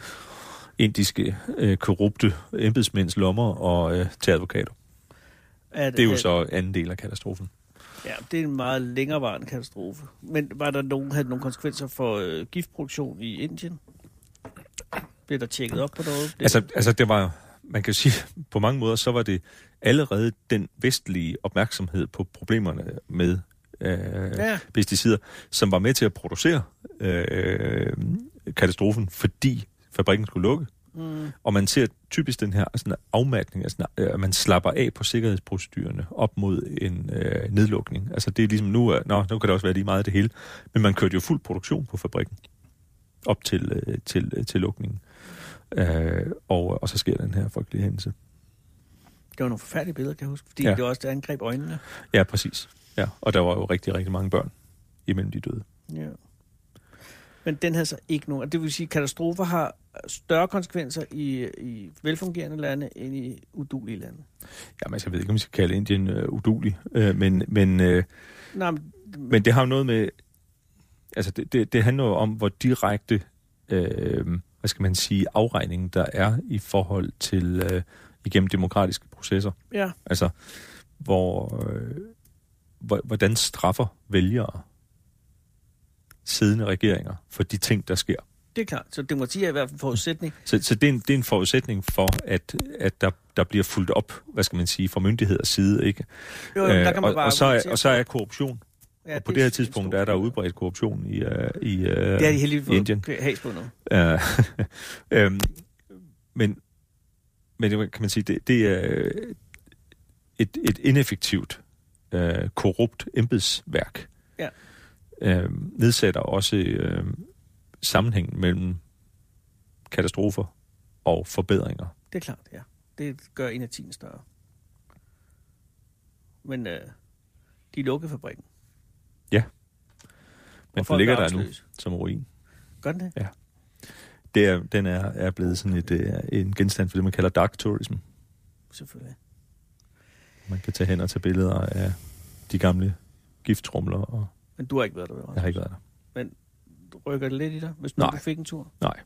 [SPEAKER 4] indiske øh, korrupte embedsmænds lommer og øh, til advokater. At, det er jo at, så anden del af katastrofen.
[SPEAKER 3] Ja, det er en meget længerevarende katastrofe. Men var der nogen, havde nogle konsekvenser for øh, giftproduktion i Indien? Blev der tjekket op på noget?
[SPEAKER 4] Det... Altså, altså, det var, man kan sige, <laughs> på mange måder, så var det allerede den vestlige opmærksomhed på problemerne med øh, ja. pesticider, som var med til at producere øh, katastrofen, fordi fabrikken skulle lukke.
[SPEAKER 3] Mm.
[SPEAKER 4] Og man ser typisk den her sådan afmatning, altså, øh, at man slapper af på sikkerhedsprocedurerne op mod en øh, nedlukning. Altså det er ligesom nu, øh, nå, nu kan det også være lige meget af det hele, men man kørte jo fuld produktion på fabrikken op til, øh, til, øh, til lukningen. Øh, og, og så sker den her frygtelige hændelse.
[SPEAKER 3] Det var nogle forfærdelige billeder, kan jeg huske. Fordi
[SPEAKER 4] ja.
[SPEAKER 3] det var også det angreb øjnene.
[SPEAKER 4] Ja, præcis. Ja, og der var jo rigtig, rigtig mange børn imellem de døde.
[SPEAKER 3] Ja. Men den havde så ikke nogen. og Det vil sige, at katastrofer har større konsekvenser i, i velfungerende lande end i udulige lande.
[SPEAKER 4] Jamen, altså, jeg ved ikke, om vi skal kalde Indien øh, udulig, øh, men, men, øh,
[SPEAKER 3] Nej, men,
[SPEAKER 4] men det har jo noget med... Altså, det, det, det handler jo om, hvor direkte, øh, hvad skal man sige, afregningen der er i forhold til øh, igennem demokratiske processer.
[SPEAKER 3] ja,
[SPEAKER 4] Altså, hvor, øh, hvor, hvordan straffer vælgere siddende regeringer for de ting, der sker.
[SPEAKER 3] det er klart. Så demokrati er i hvert fald en forudsætning.
[SPEAKER 4] Så, så det, er en, det er en forudsætning for, at, at der, der bliver fulgt op, hvad skal man sige, fra myndigheders side. Ikke?
[SPEAKER 3] Jo, jo, der
[SPEAKER 4] Øh,
[SPEAKER 3] kan man
[SPEAKER 4] og,
[SPEAKER 3] bare
[SPEAKER 4] og, så er, og så er korruption.
[SPEAKER 3] ja,
[SPEAKER 4] og på
[SPEAKER 3] er
[SPEAKER 4] det her tidspunkt er der udbredt korruption i, uh, i, uh,
[SPEAKER 3] Det har de heldigvis
[SPEAKER 4] i Indien.
[SPEAKER 3] has på nu.
[SPEAKER 4] Uh, <laughs> øhm, men, men det kan man sige, det, det er et, et ineffektivt, uh, korrupt embedsværk.
[SPEAKER 3] Ja.
[SPEAKER 4] Uh, nedsætter også uh, sammenhængen mellem katastrofer og forbedringer.
[SPEAKER 3] Det er klart, ja. Det gør en af tiden større. Men øh, de lukkede fabrikken.
[SPEAKER 4] Men
[SPEAKER 3] Og folk
[SPEAKER 4] den ligger
[SPEAKER 3] er
[SPEAKER 4] der nu som ruin.
[SPEAKER 3] Gør den det?
[SPEAKER 4] Det er, den er, er blevet sådan et, øh, en genstand for det, man kalder dark tourism.
[SPEAKER 3] Selvfølgelig.
[SPEAKER 4] Man kan tage hen og tage billeder af de gamle gifttrumler, og
[SPEAKER 3] Men du har ikke været der, vel?
[SPEAKER 4] jeg har ikke været der.
[SPEAKER 3] Du rykker det lidt i dig, hvis nu
[SPEAKER 4] Nej.
[SPEAKER 3] du fik en tur?
[SPEAKER 4] Nej.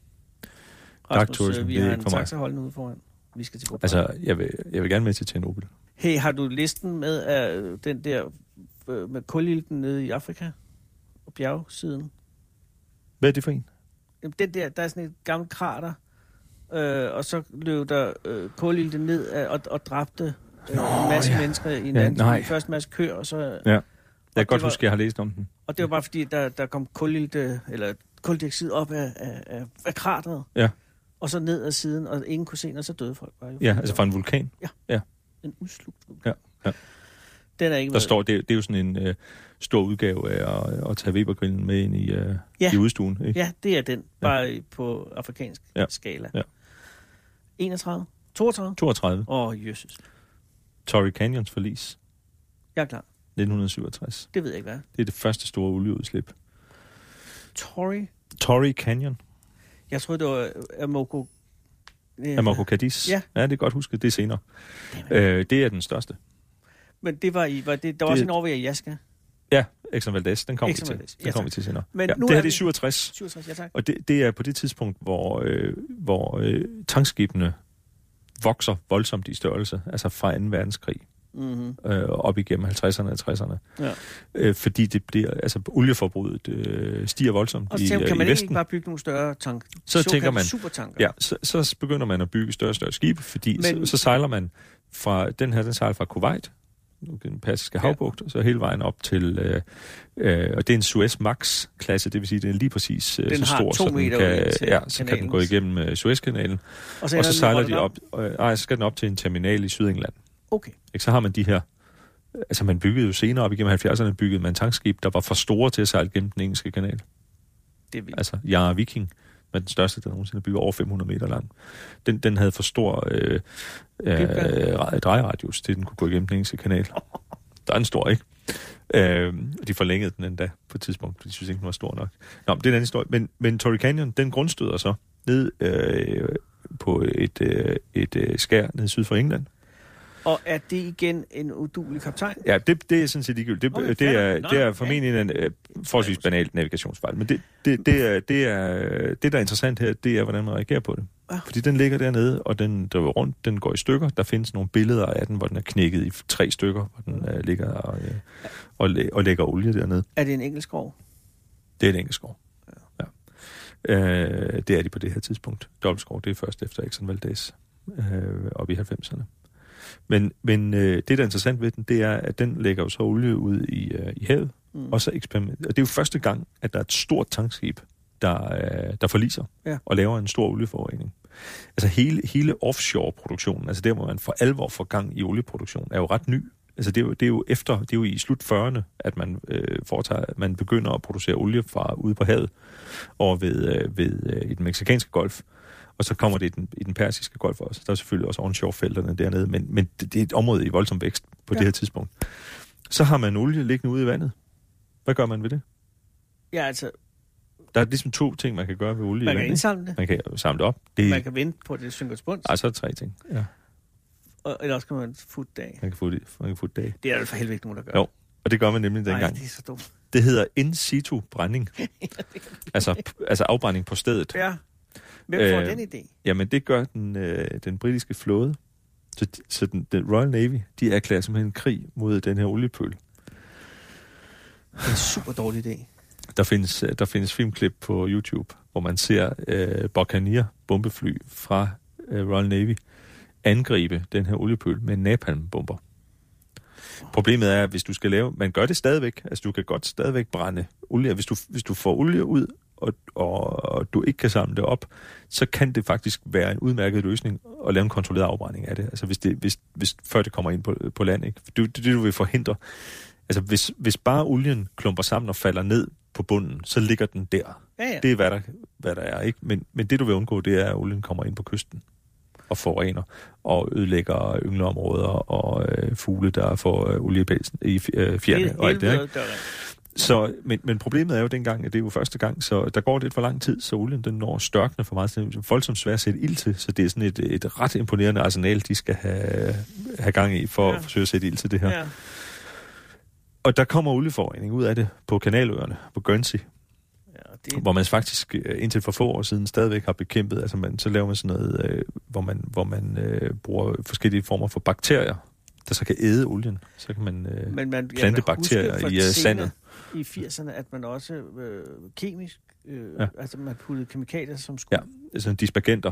[SPEAKER 3] Rasmus,
[SPEAKER 4] tourism,
[SPEAKER 3] øh, vi
[SPEAKER 4] det
[SPEAKER 3] har en taxaholdende ude foran. Vi skal til Bob.
[SPEAKER 4] Altså, jeg vil, jeg vil gerne med til Tjernobyl.
[SPEAKER 3] Hey, har du listen med af øh, den der øh, med kulilten nede i Afrika? Og bjergsiden?
[SPEAKER 4] Hvad er det for en?
[SPEAKER 3] Jamen, den der, der er sådan et gammelt krater, øh, og så løb der øh, kulilte ned af, og, og dræbte øh, en masse
[SPEAKER 4] ja.
[SPEAKER 3] mennesker i en
[SPEAKER 4] Ja,
[SPEAKER 3] anden. Først en masse køer, og så...
[SPEAKER 4] Ja. Jeg kan godt
[SPEAKER 3] var-
[SPEAKER 4] huske, jeg har læst om den.
[SPEAKER 3] Og det var bare fordi, der, der kom kulilte, eller kuldioxid op af, af, af, krateret.
[SPEAKER 4] Ja.
[SPEAKER 3] Og så ned ad siden, og ingen kunne se, og så døde folk bare. jo.
[SPEAKER 4] Ja, altså fra en vulkan.
[SPEAKER 3] En udslugt vulkan.
[SPEAKER 4] Ja, ja.
[SPEAKER 3] Den er ikke
[SPEAKER 4] Der
[SPEAKER 3] været-
[SPEAKER 4] står, det, det er jo sådan en øh, stor udgave af at, at tage Webergrillen med ind i, øh,
[SPEAKER 3] Ja.
[SPEAKER 4] i udstuen. Ikke?
[SPEAKER 3] Ja, det er den. Bare ja. på afrikansk
[SPEAKER 4] Ja.
[SPEAKER 3] ja. skala.
[SPEAKER 4] Ja.
[SPEAKER 3] 31? 32?
[SPEAKER 4] 32.
[SPEAKER 3] Åh, oh, jøsses.
[SPEAKER 4] Torrey Canyons forlis.
[SPEAKER 3] Jeg er klar.
[SPEAKER 4] 1967.
[SPEAKER 3] Det ved jeg ikke, hvad.
[SPEAKER 4] Det er det første store olieudslip.
[SPEAKER 3] Tory?
[SPEAKER 4] Torrey Canyon.
[SPEAKER 3] Jeg troede, det var øh, Amoko... Ja.
[SPEAKER 4] Amoco Cadiz.
[SPEAKER 3] Ja.
[SPEAKER 4] ja, det er godt husket. Det er senere. Øh, det er den største.
[SPEAKER 3] Men det var i... Var det, der var
[SPEAKER 4] Det-
[SPEAKER 3] også en over ved Alaska.
[SPEAKER 4] Ja, Exxon Valdez. Den kommer vi til. Den
[SPEAKER 3] Ja,
[SPEAKER 4] kommer vi til senere.
[SPEAKER 3] Men
[SPEAKER 4] ja,
[SPEAKER 3] nu
[SPEAKER 4] det her
[SPEAKER 3] er
[SPEAKER 4] det er
[SPEAKER 3] vi-
[SPEAKER 4] 67.
[SPEAKER 3] 67, ja tak.
[SPEAKER 4] Og det, det er på det tidspunkt, hvor, øh, hvor øh, tankskibene vokser voldsomt i størrelse, altså fra 2. verdenskrig
[SPEAKER 3] Mm-hmm.
[SPEAKER 4] øh, op igennem 50'erne og 60'erne.
[SPEAKER 3] Ja.
[SPEAKER 4] Øh, fordi det bliver, altså olieforbruget øh, stiger voldsomt
[SPEAKER 3] Og
[SPEAKER 4] i,
[SPEAKER 3] så
[SPEAKER 4] øh,
[SPEAKER 3] kan
[SPEAKER 4] i
[SPEAKER 3] man
[SPEAKER 4] Vesten.
[SPEAKER 3] ikke bare bygge nogle større tank?
[SPEAKER 4] Så tænker man-
[SPEAKER 3] Supertanker.
[SPEAKER 4] Ja, så, så begynder man at bygge større og større skibe, fordi Men... Så, så sejler man fra, den her, den sejler fra Kuwait, den persiske havbugt, og så hele vejen op til, øh, øh, og det er en Suez Max-klasse, det vil sige, det er lige præcis øh,
[SPEAKER 3] Den
[SPEAKER 4] så stor,
[SPEAKER 3] to
[SPEAKER 4] så den kan, ja, så kan den gå igennem øh, Suezkanalen,
[SPEAKER 3] Og
[SPEAKER 4] og så
[SPEAKER 3] den i
[SPEAKER 4] sejler de op, øh, nej, så skal den op til en terminal i Sydengland.
[SPEAKER 3] Okay.
[SPEAKER 4] Ikke? Så har man de her, altså man byggede jo senere op igennem 70'erne, byggede man tankskib, der var for store til at sejle gennem den engelske kanal.
[SPEAKER 3] Det er vildt.
[SPEAKER 4] Altså Yara Viking var den største, der nogensinde bygget over 500 meter lang. Den, den havde for stor øh, øh, drejeradius til, den kunne gå igennem den engelske kanal. <laughs> Der er en stor, ikke? Øh, de forlængede den endda på et tidspunkt, fordi de synes ikke, den var stor nok. Nå, men det er en anden historie. Men, men Torrey Canyon, den grundstøder så ned øh, på et, øh, et øh, skær ned syd for England.
[SPEAKER 3] Og er det igen en udulig kaptajn?
[SPEAKER 4] Ja, det, det er sådan set ligegyldigt. Det,
[SPEAKER 3] Okay,
[SPEAKER 4] det, er, det er formentlig en øh, forholdsvis banalt navigationsfejl. Men det, det, det, er, det, er, det, der er interessant her, det er, hvordan man reagerer på det.
[SPEAKER 3] Ja.
[SPEAKER 4] Fordi den ligger dernede, og den driver rundt, den går i stykker. Der findes nogle billeder af den, hvor den er knækket i tre stykker, hvor den øh, ligger og, øh, og, og lægger olie dernede.
[SPEAKER 3] Er det en engelsk skov?
[SPEAKER 4] Det er et enkelt skov. Ja. Øh, det er de på det her tidspunkt. Dobbeltskov, det er først efter Exxon Valdez, øh, op i 90'erne. Men, men øh, det, der er interessant ved den, det er, at den lægger jo så olie ud i, øh, i havet,
[SPEAKER 3] Mm.
[SPEAKER 4] og så eksperiment. Og det er jo første gang, at der er et stort tankskib, der, øh, der forliser
[SPEAKER 3] Ja.
[SPEAKER 4] og laver en stor olieforurening. Altså hele, hele offshore-produktionen, altså der, hvor man for alvor får gang i olieproduktion, er jo ret ny. Altså det er jo, det er jo efter, det er jo i slut 40'erne, at man, øh, foretager, man begynder at producere olie fra ude på havet over ved, øh, ved øh, i den meksikanske golf. Og så kommer det i den, i den persiske golf også. Der er selvfølgelig også onshore-felterne dernede, men, men det, det er et område i voldsom vækst på ja. det her tidspunkt. Så har man olie liggende ude i vandet. Hvad gør man ved det?
[SPEAKER 3] Ja, altså,
[SPEAKER 4] Der er ligesom to ting, man kan gøre ved olie
[SPEAKER 3] man
[SPEAKER 4] i
[SPEAKER 3] kan
[SPEAKER 4] vandet.
[SPEAKER 3] indsamle det.
[SPEAKER 4] Man kan samle det op. Det
[SPEAKER 3] Man
[SPEAKER 4] er
[SPEAKER 3] kan vente på, at det synker til bunds.
[SPEAKER 4] altså tre ting. Ja,
[SPEAKER 3] Og, eller også kan man futte det af.
[SPEAKER 4] man kan det, man kan det af.
[SPEAKER 3] Det er der for helvede ikke nogen, der gør.
[SPEAKER 4] Jo, og det gør man nemlig
[SPEAKER 3] Nej,
[SPEAKER 4] dengang.
[SPEAKER 3] det er så dumt.
[SPEAKER 4] Det hedder in situ brænding. <laughs> altså, altså afbrænding på stedet.
[SPEAKER 3] Ja. Hvem får
[SPEAKER 4] Øh,
[SPEAKER 3] den idé?
[SPEAKER 4] Jamen, det gør den, øh, den britiske flåde. Så, så den, den Royal Navy, de erklærer simpelthen en krig mod den her oliepøl.
[SPEAKER 3] Det er en super dårlig idé.
[SPEAKER 4] Der findes, øh, der findes filmklip på YouTube, hvor man ser øh, Buccaneer bombefly fra øh, Royal Navy angribe den her oliepøl med napalmbomber. Problemet er, at hvis du skal lave... Man gør det stadigvæk. Altså, du kan godt stadigvæk brænde olie. Hvis du, hvis du får olie ud, og, og, og du ikke kan samle det op, så kan det faktisk være en udmærket løsning at lave en kontrolleret afbrænding af det. Altså, hvis det, hvis, hvis, før det kommer ind på, på land. Ikke? Det, det, det, du vil forhindre. Altså, hvis, hvis bare olien klumper sammen og falder ned på bunden, så ligger den der.
[SPEAKER 3] Ja, ja.
[SPEAKER 4] Det er, hvad der, hvad der er. Ikke? Men, men det, du vil undgå, det er, at olien kommer ind på kysten og forurener og ødelægger yngleområder og øh, fugle, der får øh, oliepelsen i øh, fjerne og alt det. Ikke? Så, men, men problemet er jo dengang, at det er jo første gang, så der går lidt for lang tid, så olien den når størkne for meget. Så det er voldsomt svært at sætte ild til, så det er sådan et, et ret imponerende arsenal, de skal have, have gang i for ja. At forsøge at sætte ild til det her. Ja. Og der kommer olieforurening ud af det på kanaløerne, på Guernsey,
[SPEAKER 3] det,
[SPEAKER 4] hvor man faktisk øh, indtil for få år siden stadigvæk har bekæmpet, altså man, så laver man sådan noget, øh, hvor man, hvor man øh, bruger forskellige former for bakterier, der så kan æde olien. Så kan man øh,
[SPEAKER 3] men man,
[SPEAKER 4] plante bakterier i øh, sandet.
[SPEAKER 3] I 80'erne, at man også øh, kemisk, øh,
[SPEAKER 4] Ja.
[SPEAKER 3] altså man puttede kemikalier, som skulle...
[SPEAKER 4] Ja, sådan dispergenter.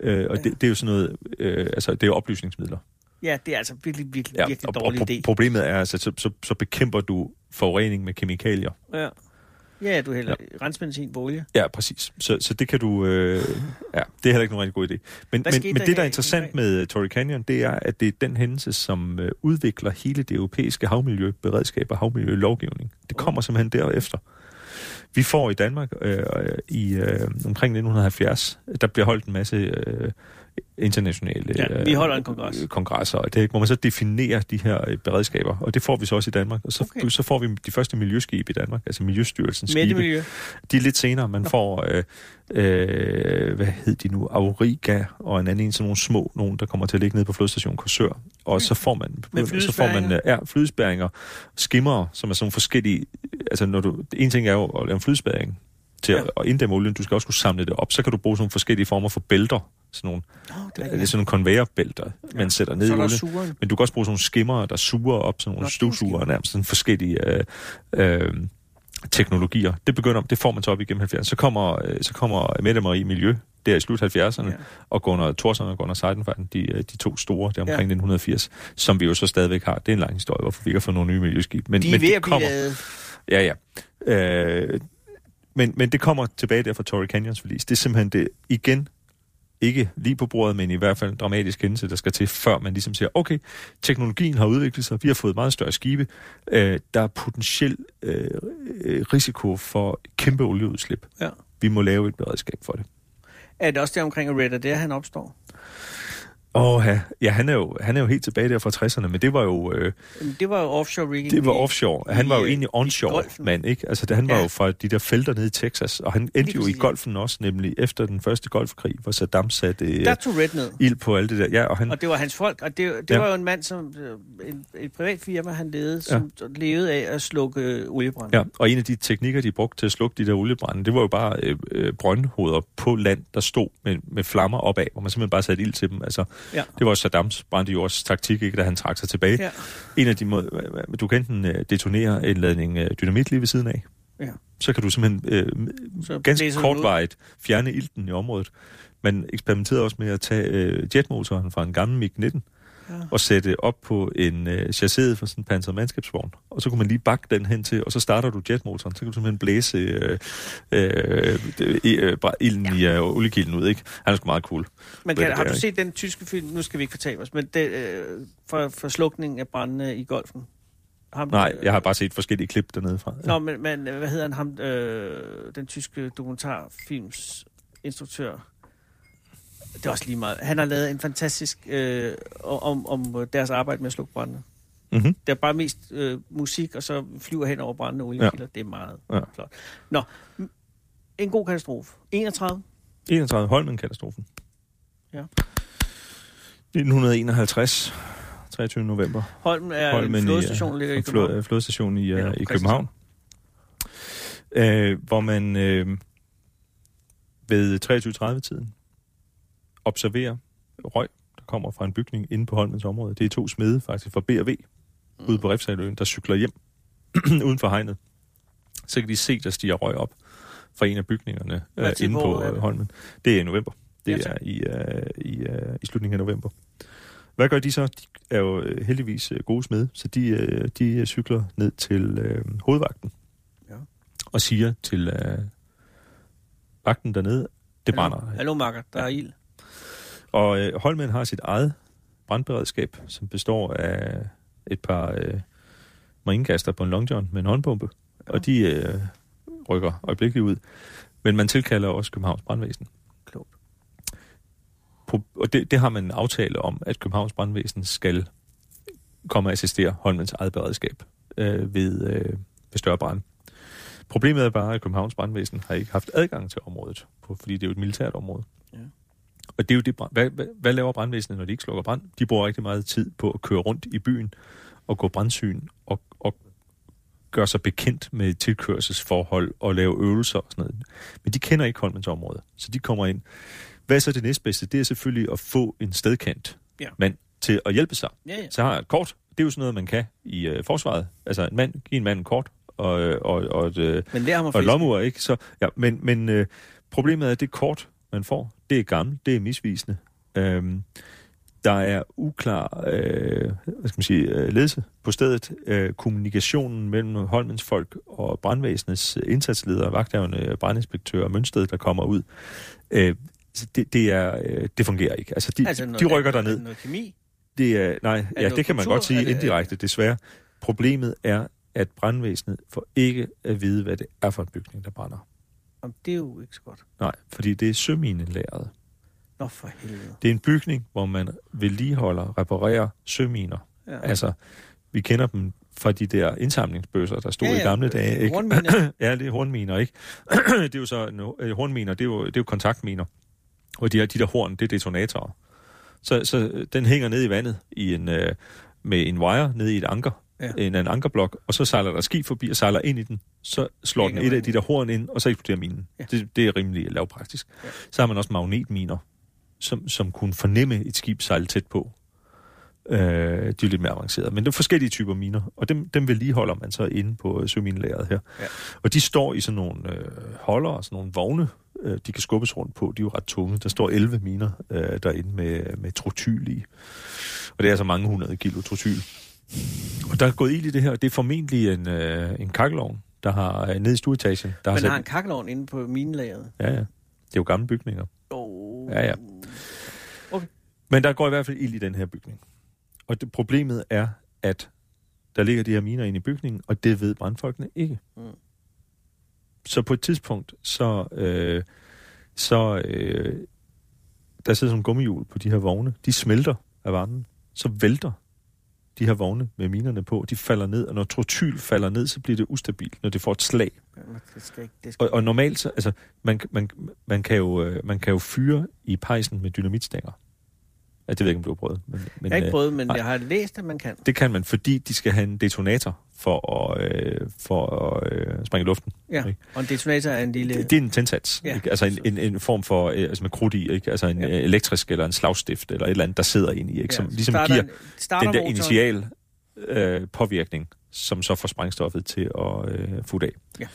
[SPEAKER 4] Øh, og
[SPEAKER 3] Ja.
[SPEAKER 4] det, det er jo sådan noget, øh, altså det er jo oplysningsmidler.
[SPEAKER 3] Ja, det er altså virkelig, virkelig,
[SPEAKER 4] Ja,
[SPEAKER 3] virkelig
[SPEAKER 4] og, og
[SPEAKER 3] dårlig
[SPEAKER 4] pro-
[SPEAKER 3] idé.
[SPEAKER 4] problemet er, altså, så, så, så bekæmper du forurening med kemikalier.
[SPEAKER 3] Ja. Ja, du hælder ja. rensbenzin på olie.
[SPEAKER 4] Ja, præcis. Så, så det kan du... Øh, ja, det er heller ikke nogen rigtig god idé. Men,
[SPEAKER 3] Hvad
[SPEAKER 4] men, men det, der er interessant med Torrey Canyon, det er, at det er den hændelse, som øh, udvikler hele det europæiske havmiljøberedskab og havmiljølovgivning. Det kommer simpelthen derefter. Vi får i Danmark øh, i øh, omkring 1970, der bliver holdt en masse øh, internationale
[SPEAKER 3] Ja, vi holder en kongres.
[SPEAKER 4] øh, kongresser, og det, hvor man så definerer de her øh, beredskaber, og det får vi så også i Danmark. Og så,
[SPEAKER 3] Okay.
[SPEAKER 4] okay. så får vi de første miljøskibe i Danmark, altså Miljøstyrelsens
[SPEAKER 3] Med
[SPEAKER 4] skibe.
[SPEAKER 3] miljø.
[SPEAKER 4] De er lidt senere. Man
[SPEAKER 3] Nå.
[SPEAKER 4] får, øh, øh, hvad hed de nu, Auriga, og en anden en, sådan nogle små, nogen, der kommer til at ligge nede på flodstationen Korsør. Og så får man, så får man øh, ja, flydespærringer, skimmer, som er sådan forskellige, altså når du, en ting er jo at lave en flydespærring til
[SPEAKER 3] Ja.
[SPEAKER 4] at inddæmme olien, du skal også kunne samle det op, så kan du bruge sådan nogle forskellige former for bælter, sådan nogle,
[SPEAKER 3] Oh, det
[SPEAKER 4] det
[SPEAKER 3] er,
[SPEAKER 4] sådan nogle konvejerbælter,
[SPEAKER 3] Ja.
[SPEAKER 4] man sætter ned i olien. Men du kan også bruge sådan nogle skimmer, der suger op, sådan nogle støvsuger, nærmest sådan forskellige øh, øh, teknologier. Det begynder, det får man så op igennem 70'erne. Så kommer, øh, så kommer Mette Marie Miljø, der i slut 70'erne,
[SPEAKER 3] Ja.
[SPEAKER 4] og Gunnar Thorsson og Gunnar Seidenfeldt, de, øh, de to store, der omkring
[SPEAKER 3] Ja.
[SPEAKER 4] ja. 1980, som vi jo så stadigvæk har. Det er en lang historie, hvorfor vi ikke har fået nogle nye miljøskib. Men,
[SPEAKER 3] De er
[SPEAKER 4] men
[SPEAKER 3] ved
[SPEAKER 4] det
[SPEAKER 3] at blive
[SPEAKER 4] kommer,
[SPEAKER 3] lavet.
[SPEAKER 4] Ja, ja. Øh, men, men det kommer tilbage der fra Torrey Canyons forlis. Det er simpelthen det igen, ikke lige på bordet, men i hvert fald en dramatisk hændelse, der skal til, før man ligesom siger, okay, teknologien har udviklet sig, vi har fået meget større skibe, øh, der er potentiel øh, øh, risiko for kæmpe olieudslip.
[SPEAKER 3] Ja.
[SPEAKER 4] Vi må lave et beredskab for det.
[SPEAKER 3] Er det også der omkring Red der han opstår?
[SPEAKER 4] Og ja, ja han, er jo, han er jo helt tilbage der fra 60'erne, men det var jo... Øh,
[SPEAKER 3] Det var jo offshore rigging.
[SPEAKER 4] Det var offshore. Han var jo egentlig onshore mand, ikke? Altså, det, han var
[SPEAKER 3] Ja.
[SPEAKER 4] jo fra de der felter nede i Texas, og han endte jo i golfen også, nemlig efter den første golfkrig, hvor Saddam satte
[SPEAKER 3] Der
[SPEAKER 4] øh,
[SPEAKER 3] tog Red ned.
[SPEAKER 4] ild på alt det der. Ja, og han,
[SPEAKER 3] Og det var hans folk, og det, det
[SPEAKER 4] Ja.
[SPEAKER 3] var jo en mand, som øh, en, et privat firma, han ledede, som ja. levede af at slukke øh, oliebrand.
[SPEAKER 4] ja, og en af de teknikker, de brugte til at slukke de der oliebrænde, det var jo bare øh, øh, brøndhoveder på land, der stod med, med flammer opad, hvor man simpelthen bare satte ild til dem. Altså,
[SPEAKER 3] Ja.
[SPEAKER 4] det var Saddams brændjords taktik, ikke, da han trak sig tilbage.
[SPEAKER 3] Ja.
[SPEAKER 4] En af de måder, du kan enten øh, detonere en ladning øh, dynamit lige ved siden af,
[SPEAKER 3] Ja.
[SPEAKER 4] så kan du simpelthen øh,
[SPEAKER 3] Så
[SPEAKER 4] ganske kortvarigt fjerne ilten i området. Man eksperimenterede også med at tage øh, jetmotoren fra en gammel MiG-19,
[SPEAKER 3] Ja.
[SPEAKER 4] og sætte op på en øh, chassis for sådan en pansret mandskabsvogn. Og så kunne man lige bakke den hen til, og så starter du jetmotoren. Så kan du simpelthen blæse øh, øh, øh, øh, ilden ja. i øh, oliekilden ud, ikke? Han er sgu meget cool.
[SPEAKER 3] Men kan, har
[SPEAKER 4] der,
[SPEAKER 3] du
[SPEAKER 4] ikke?
[SPEAKER 3] set den tyske film, nu skal vi ikke fortabe os, men det, øh, for, for slukning af brændende i golfen? Ham,
[SPEAKER 4] Nej, jeg har bare set forskellige klip dernede fra.
[SPEAKER 3] Nå, men, men øh, hvad hedder han, ham, øh, den tyske dokumentarfilms instruktør? Det er også lige meget. Han har lavet en fantastisk øh, om, om deres arbejde med at slukke brændene.
[SPEAKER 4] Mm-hmm.
[SPEAKER 3] Det er bare mest øh, musik, og så flyver hen over brændende oliekilder. Ja. Det er meget
[SPEAKER 4] Ja.
[SPEAKER 3] flot. Nå, en god katastrofe. 31.
[SPEAKER 4] 31 Holmen-katastrofen.
[SPEAKER 3] Ja.
[SPEAKER 4] 1951, 23. november.
[SPEAKER 3] Holmen er
[SPEAKER 4] Holmen
[SPEAKER 3] en
[SPEAKER 4] i,
[SPEAKER 3] flådestation, der ligger i
[SPEAKER 4] øh,
[SPEAKER 3] København.
[SPEAKER 4] flå- Flådestation i,
[SPEAKER 3] Eller på
[SPEAKER 4] i København. Øh, hvor man øh, ved 23.30-tiden observerer røg, der kommer fra en bygning inde på Holmens område. Det er to smede faktisk fra B&V
[SPEAKER 3] Mm.
[SPEAKER 4] ude på Refsaløen, der cykler hjem <clears throat> uden for hegnet. Så kan de se, der stiger røg op fra en af bygningerne øh, inde
[SPEAKER 3] på
[SPEAKER 4] øh? Holmen. Det er i november. Det
[SPEAKER 3] Ja,
[SPEAKER 4] er i, øh, i, øh, i slutningen af november. Hvad gør de så? De er jo øh, heldigvis øh, gode smede, så de, øh, de cykler ned til øh, hovedvagten
[SPEAKER 3] Ja.
[SPEAKER 4] og siger til øh, vagten dernede, det brænder.
[SPEAKER 3] Hallo, Hallo makker, der er ild.
[SPEAKER 4] Og øh, Holmen har sit eget brandberedskab, som består af et par øh, maringaster på en long john med en håndpumpe, ja. og de øh, rykker øjeblikkeligt ud. Men man tilkalder også Københavns Brandvæsen.
[SPEAKER 3] Klogt.
[SPEAKER 4] Og det, det har man en aftale om, at Københavns Brandvæsen skal komme og assistere Holmens eget beredskab øh, ved, øh, ved større brand. Problemet er bare, at Københavns Brandvæsen har ikke haft adgang til området, på, fordi det er jo et militært område.
[SPEAKER 3] Ja.
[SPEAKER 4] Og det er jo det, hvad, hvad, hvad laver brandvæsenet, når de ikke slukker brand? De bruger rigtig meget tid på at køre rundt i byen og gå brandsyn og, og gøre sig bekendt med tilkørselsforhold og lave øvelser og sådan noget. Men de kender ikke Holmens område, så de kommer ind. Hvad er så det næstbedste? Det er selvfølgelig at få en stedkendt
[SPEAKER 3] Ja.
[SPEAKER 4] mand til at hjælpe sig.
[SPEAKER 3] Ja, ja.
[SPEAKER 4] Så har jeg et kort. Det er jo sådan noget, man kan i øh, forsvaret. Altså en mand, give en mand en kort og, og, og øh,
[SPEAKER 3] Men lærer ham at
[SPEAKER 4] og
[SPEAKER 3] fiske.
[SPEAKER 4] lommeur, ikke? Så, ja, men men øh, problemet er, at det kort, man får, det er gammelt, det er misvisende. Øhm, der er uklar øh, hvad skal man sige, øh, ledelse på stedet. Øh, kommunikationen mellem Holmens folk og brandvæsenets indsatsledere, vagthavende brandinspektør og Mønsted, der kommer ud, øh, det, det, er, øh, det fungerer ikke. Altså, de, altså
[SPEAKER 3] noget,
[SPEAKER 4] de rykker
[SPEAKER 3] er det
[SPEAKER 4] derned.
[SPEAKER 3] Noget kemi?
[SPEAKER 4] Det er, nej,
[SPEAKER 3] det
[SPEAKER 4] ja, det kan man
[SPEAKER 3] kultur?
[SPEAKER 4] godt sige
[SPEAKER 3] Er det-
[SPEAKER 4] indirekte, desværre. Problemet er, at brandvæsenet får ikke at vide, hvad det er for en bygning, der brænder.
[SPEAKER 3] Jamen, det er jo ikke så godt.
[SPEAKER 4] Nej, fordi det er søminelæret.
[SPEAKER 3] Nå, for helvede.
[SPEAKER 4] Det er en bygning, hvor man vedligeholder og reparerer søminer.
[SPEAKER 3] Ja.
[SPEAKER 4] Altså, vi kender dem fra de der indsamlingsbøsser, der stod
[SPEAKER 3] Ja,
[SPEAKER 4] i
[SPEAKER 3] ja,
[SPEAKER 4] gamle dage. Ikke?
[SPEAKER 3] hornminer. <clears throat>
[SPEAKER 4] ja, det er hornminer, ikke? <clears throat> det er jo så, no, øh, hornminer, det er jo, det er jo kontaktminer. Og de, her, de der horn, det er detonatorer. Så, så øh, den hænger ned i vandet i en, øh, med en wire ned i et anker,
[SPEAKER 3] Ja.
[SPEAKER 4] en, en ankerblok, og så sejler der skib forbi og sejler ind i den. Så slår den et af de der horn ind, og så eksploderer minen.
[SPEAKER 3] Ja.
[SPEAKER 4] Det, det er rimelig lavpraktisk.
[SPEAKER 3] Ja.
[SPEAKER 4] Så har man også magnetminer, som, som kunne fornemme et skib sejle tæt på. Øh, de er lidt mere avancerede. Men det er forskellige typer miner, og dem, dem vedligeholder man så inde på øh, søminelæret her.
[SPEAKER 3] Ja.
[SPEAKER 4] Og de står i sådan nogle øh, holder, sådan nogle vogne, øh, de kan skubbes rundt på. De er jo ret tunge. Der står 11 miner øh, derinde med, med trotyl i. Og det er altså mange hundrede kilo trotyl. Og der er gået ild i det her. Det er formentlig en, øh, en kakkelovn, der har øh, nede i stueetagen. Der
[SPEAKER 3] Man
[SPEAKER 4] har
[SPEAKER 3] har en kakkelovn inde på minelageret.
[SPEAKER 4] Ja, ja. Det er jo gamle bygninger.
[SPEAKER 3] Oh.
[SPEAKER 4] Ja, ja. Men der går i hvert fald ild i den her bygning. Og det, problemet er, at der ligger de her miner inde i bygningen, og det ved brandfolkene ikke.
[SPEAKER 3] Mm.
[SPEAKER 4] Så på et tidspunkt, så, øh, så øh, der sidder sådan nogle gummihjul på de her vogne. De smelter af varmen. Så vælter de her vogne med minerne på. De falder ned, og når trotyl falder ned, så bliver det ustabilt, når det får et slag.
[SPEAKER 3] Det skal ikke, det skal
[SPEAKER 4] Og, og normalt, så, altså, man, man, man, kan jo, øh, man kan jo fyre i pejsen med dynamitstænger. Det ved jeg ikke, om du har prøvet. Men, men,
[SPEAKER 3] jeg har ikke
[SPEAKER 4] øh,
[SPEAKER 3] prøvet, men
[SPEAKER 4] nej.
[SPEAKER 3] jeg har læst, at man kan.
[SPEAKER 4] Det kan man, fordi de skal have en detonator for at, øh, for at øh, springe i luften.
[SPEAKER 3] Ja,
[SPEAKER 4] Ikke?
[SPEAKER 3] og en detonator er en lille...
[SPEAKER 4] Det, det er en tændsats.
[SPEAKER 3] Ja.
[SPEAKER 4] Ikke? Altså en, en, en form for, øh, altså med krudt i, ikke? Altså en
[SPEAKER 3] Ja.
[SPEAKER 4] ja. elektrisk eller en slagstift, eller et eller andet, der sidder ind i, ikke? Som
[SPEAKER 3] Ja,
[SPEAKER 4] ligesom
[SPEAKER 3] starter
[SPEAKER 4] giver
[SPEAKER 3] starter
[SPEAKER 4] den der
[SPEAKER 3] motoren.
[SPEAKER 4] initial øh, påvirkning, som så får sprængstoffet til at øh, futte af.
[SPEAKER 3] Ja.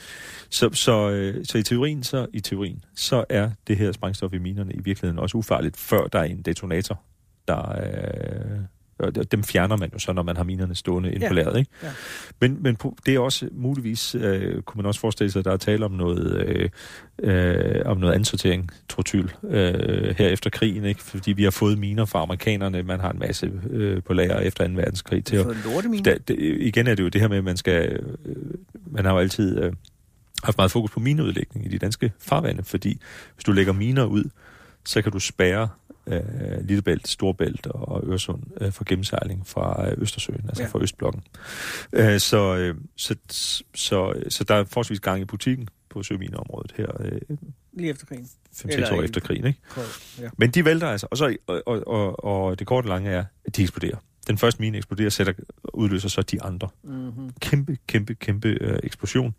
[SPEAKER 4] Så, så, øh, så i teorien, så i teorien, så er det her sprængstof i minerne i virkeligheden også ufarligt, før der er en detonator, der, øh, Og dem fjerner man jo så, når man har minerne stående ind
[SPEAKER 3] Ja.
[SPEAKER 4] på lageret, ikke?
[SPEAKER 3] Ja.
[SPEAKER 4] Men, men det er også muligvis, øh, kunne man også forestille sig, at der er tale om noget, øh, øh, om noget ansortering, trotyl, øh, her efter krigen, ikke? Fordi vi har fået miner fra amerikanerne, man har en masse øh, på lager efter 2. verdenskrig til at da, det, igen er det jo det her med, at man skal... Øh, man har jo altid øh, haft meget fokus på mineudlægning i de danske farvande, fordi hvis du lægger miner ud, så kan du spærre øh, Lillebælt, Storbælt og Øresund øh, for gennemsejling fra øh, Østersøen, altså
[SPEAKER 3] Ja.
[SPEAKER 4] fra Østblokken. Øh, så, øh, så, så, så der er forholdsvis gang i butikken på sømineområdet her øh,
[SPEAKER 3] Lige efter krigen.
[SPEAKER 4] 5-6
[SPEAKER 3] Eller
[SPEAKER 4] år efter krigen, ikke?
[SPEAKER 3] Ja.
[SPEAKER 4] Men de vælter altså, og, så, og, og, og, og det korte lange er, at de eksploderer. Den første mine eksploderer, sætter, udløser så de andre
[SPEAKER 3] Mm-hmm.
[SPEAKER 4] kæmpe, kæmpe, kæmpe øh, eksplosion,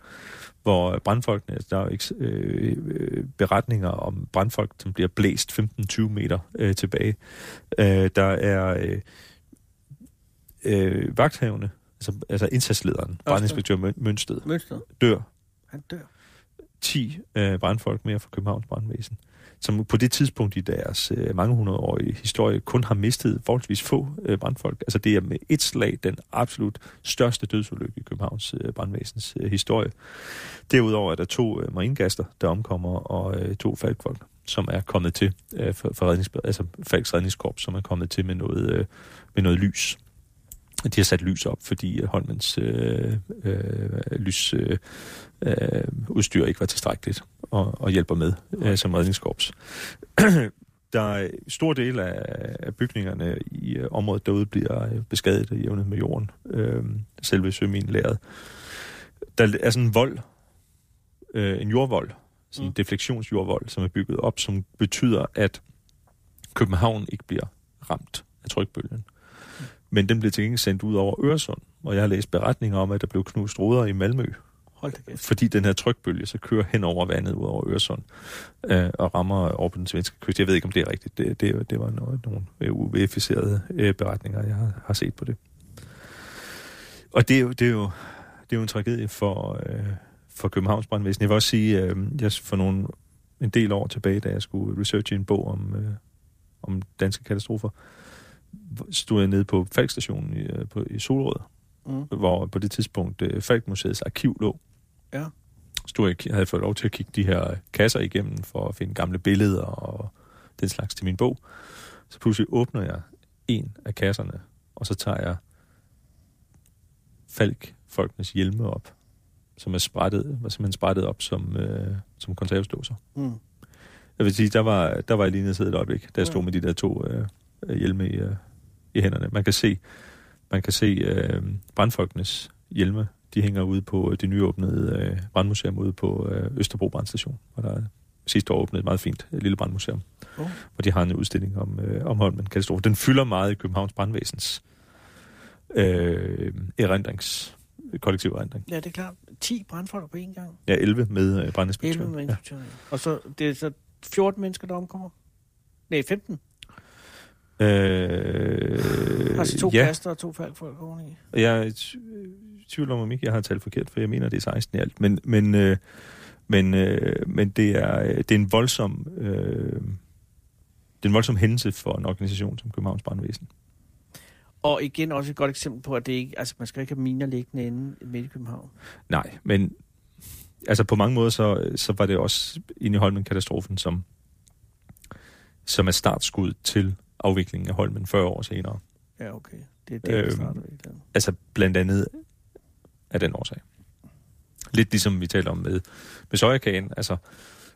[SPEAKER 4] hvor brandfolkene, altså, der er jo ikke, øh, øh, beretninger om brandfolk, som bliver blæst 15-20 meter øh, tilbage. Øh, der er øh, øh, vagthavende, altså, altså indsatslederen, brandinspektør Møn- Mønsted,
[SPEAKER 3] Mønsted.
[SPEAKER 4] dør
[SPEAKER 3] Han dør.
[SPEAKER 4] 10 øh, brandfolk mere fra Københavns brandvæsen, som på det tidspunkt i deres øh, mange hundredårige historie kun har mistet forholdsvis få øh, brandfolk. Altså det er med et slag den absolut største dødsulykke i Københavns øh, brandvæsens øh, historie. Derudover er der to øh, maringaster, der omkommer, og øh, to falkfolk, som er kommet til øh, for, for rednings, altså Falks redningskorps, som er kommet til med noget, øh, med noget lys. De har sat lys op, fordi øh, Holmens øh, øh, lys... Øh, øh, udstyr ikke var tilstrækkeligt og, og hjælper med øh, som redningskorps. <clears throat> der er stor del af, af bygningerne i øh, området derude bliver øh, beskadiget og jævnet med jorden. Øh, selve søminlæret. Der er sådan en vold, øh, en jordvold, sådan en
[SPEAKER 3] Mm.
[SPEAKER 4] defleksionsjordvold, som er bygget op, som betyder, at København ikke bliver ramt af trykbølgen. Men den bliver til gengæld sendt ud over Øresund, og jeg har læst beretninger om, at der blev knust ruder i Malmø,
[SPEAKER 3] Hold da kæft.
[SPEAKER 4] fordi den her trykbølge så kører hen over vandet ud over Øresund øh, og rammer over på den svenske kyst. Jeg ved ikke, om det er rigtigt. Det, det, det var noget, nogle UV-ificerede øh, beretninger, jeg har, har set på det. Og det er jo, det er jo, det er jo en tragedie for, øh, for Københavns brandvæsen. Jeg vil også sige, øh, jeg for nogle, en del år tilbage, da jeg skulle researche en bog om, øh, om danske katastrofer, stod jeg nede på Falkstationen i, øh, på, i Solrød,
[SPEAKER 3] Mm.
[SPEAKER 4] hvor på det tidspunkt øh, Falkmuseets arkiv lå.
[SPEAKER 3] Ja.
[SPEAKER 4] Stod jeg, havde fået lov til at kigge de her kasser igennem for at finde gamle billeder og den slags til min bog. Så pludselig åbner jeg en af kasserne, og så tager jeg Falk folkenes hjelme op, som er sprættet, var simpelthen sprættet op som, øh, som konservesdåser.
[SPEAKER 3] Mm.
[SPEAKER 4] Jeg vil sige, der var, der var jeg lige nede og sidde et øjeblik, da jeg stod
[SPEAKER 3] Ja.
[SPEAKER 4] med de der to øh, hjelme i, øh, i hænderne. Man kan se, man kan se øh, brandfolkenes hjelme. De hænger ude på det nyåbnede øh, brandmuseum ude på øh, Østerbro Brandstation, hvor der sidste år åbnede et meget fint øh, lille brandmuseum,
[SPEAKER 3] Oh.
[SPEAKER 4] hvor de har en udstilling om, øh, om Holmen katastrofe. Den fylder meget i Københavns brandvæsens øh, erindrings, kollektiv erindring.
[SPEAKER 3] Ja, det er klart. 10 brandfolk på én gang.
[SPEAKER 4] Ja, 11 med øh,
[SPEAKER 3] 11
[SPEAKER 4] brandinspektøren.
[SPEAKER 3] med
[SPEAKER 4] Ja.
[SPEAKER 3] Og så, det er så 14 mennesker, der omkommer? Nej, 15.
[SPEAKER 4] Øh,
[SPEAKER 3] Altså to
[SPEAKER 4] ja.
[SPEAKER 3] kaster og to falkfolk oveni.
[SPEAKER 4] Jeg er i tvivl om, om ikke jeg har talt forkert, for jeg mener, det er 16 i alt. Men, men, øh, men, øh, men det, er, øh, det er en voldsom... Øh, det er en voldsom hændelse for en organisation som Københavns Brandvæsen.
[SPEAKER 3] Og igen også et godt eksempel på, at det ikke, altså man skal ikke have miner liggende inde midt i København.
[SPEAKER 4] Nej, men altså på mange måder, så, så var det også inde i Holmen-katastrofen, som, som er startskud til afviklingen af Holmen 40 år senere.
[SPEAKER 3] Ja, okay. Det er det,
[SPEAKER 4] Øhm,
[SPEAKER 3] starter ved.
[SPEAKER 4] Altså blandt andet af den årsag. Lidt ligesom vi taler om med, med sojakagen, altså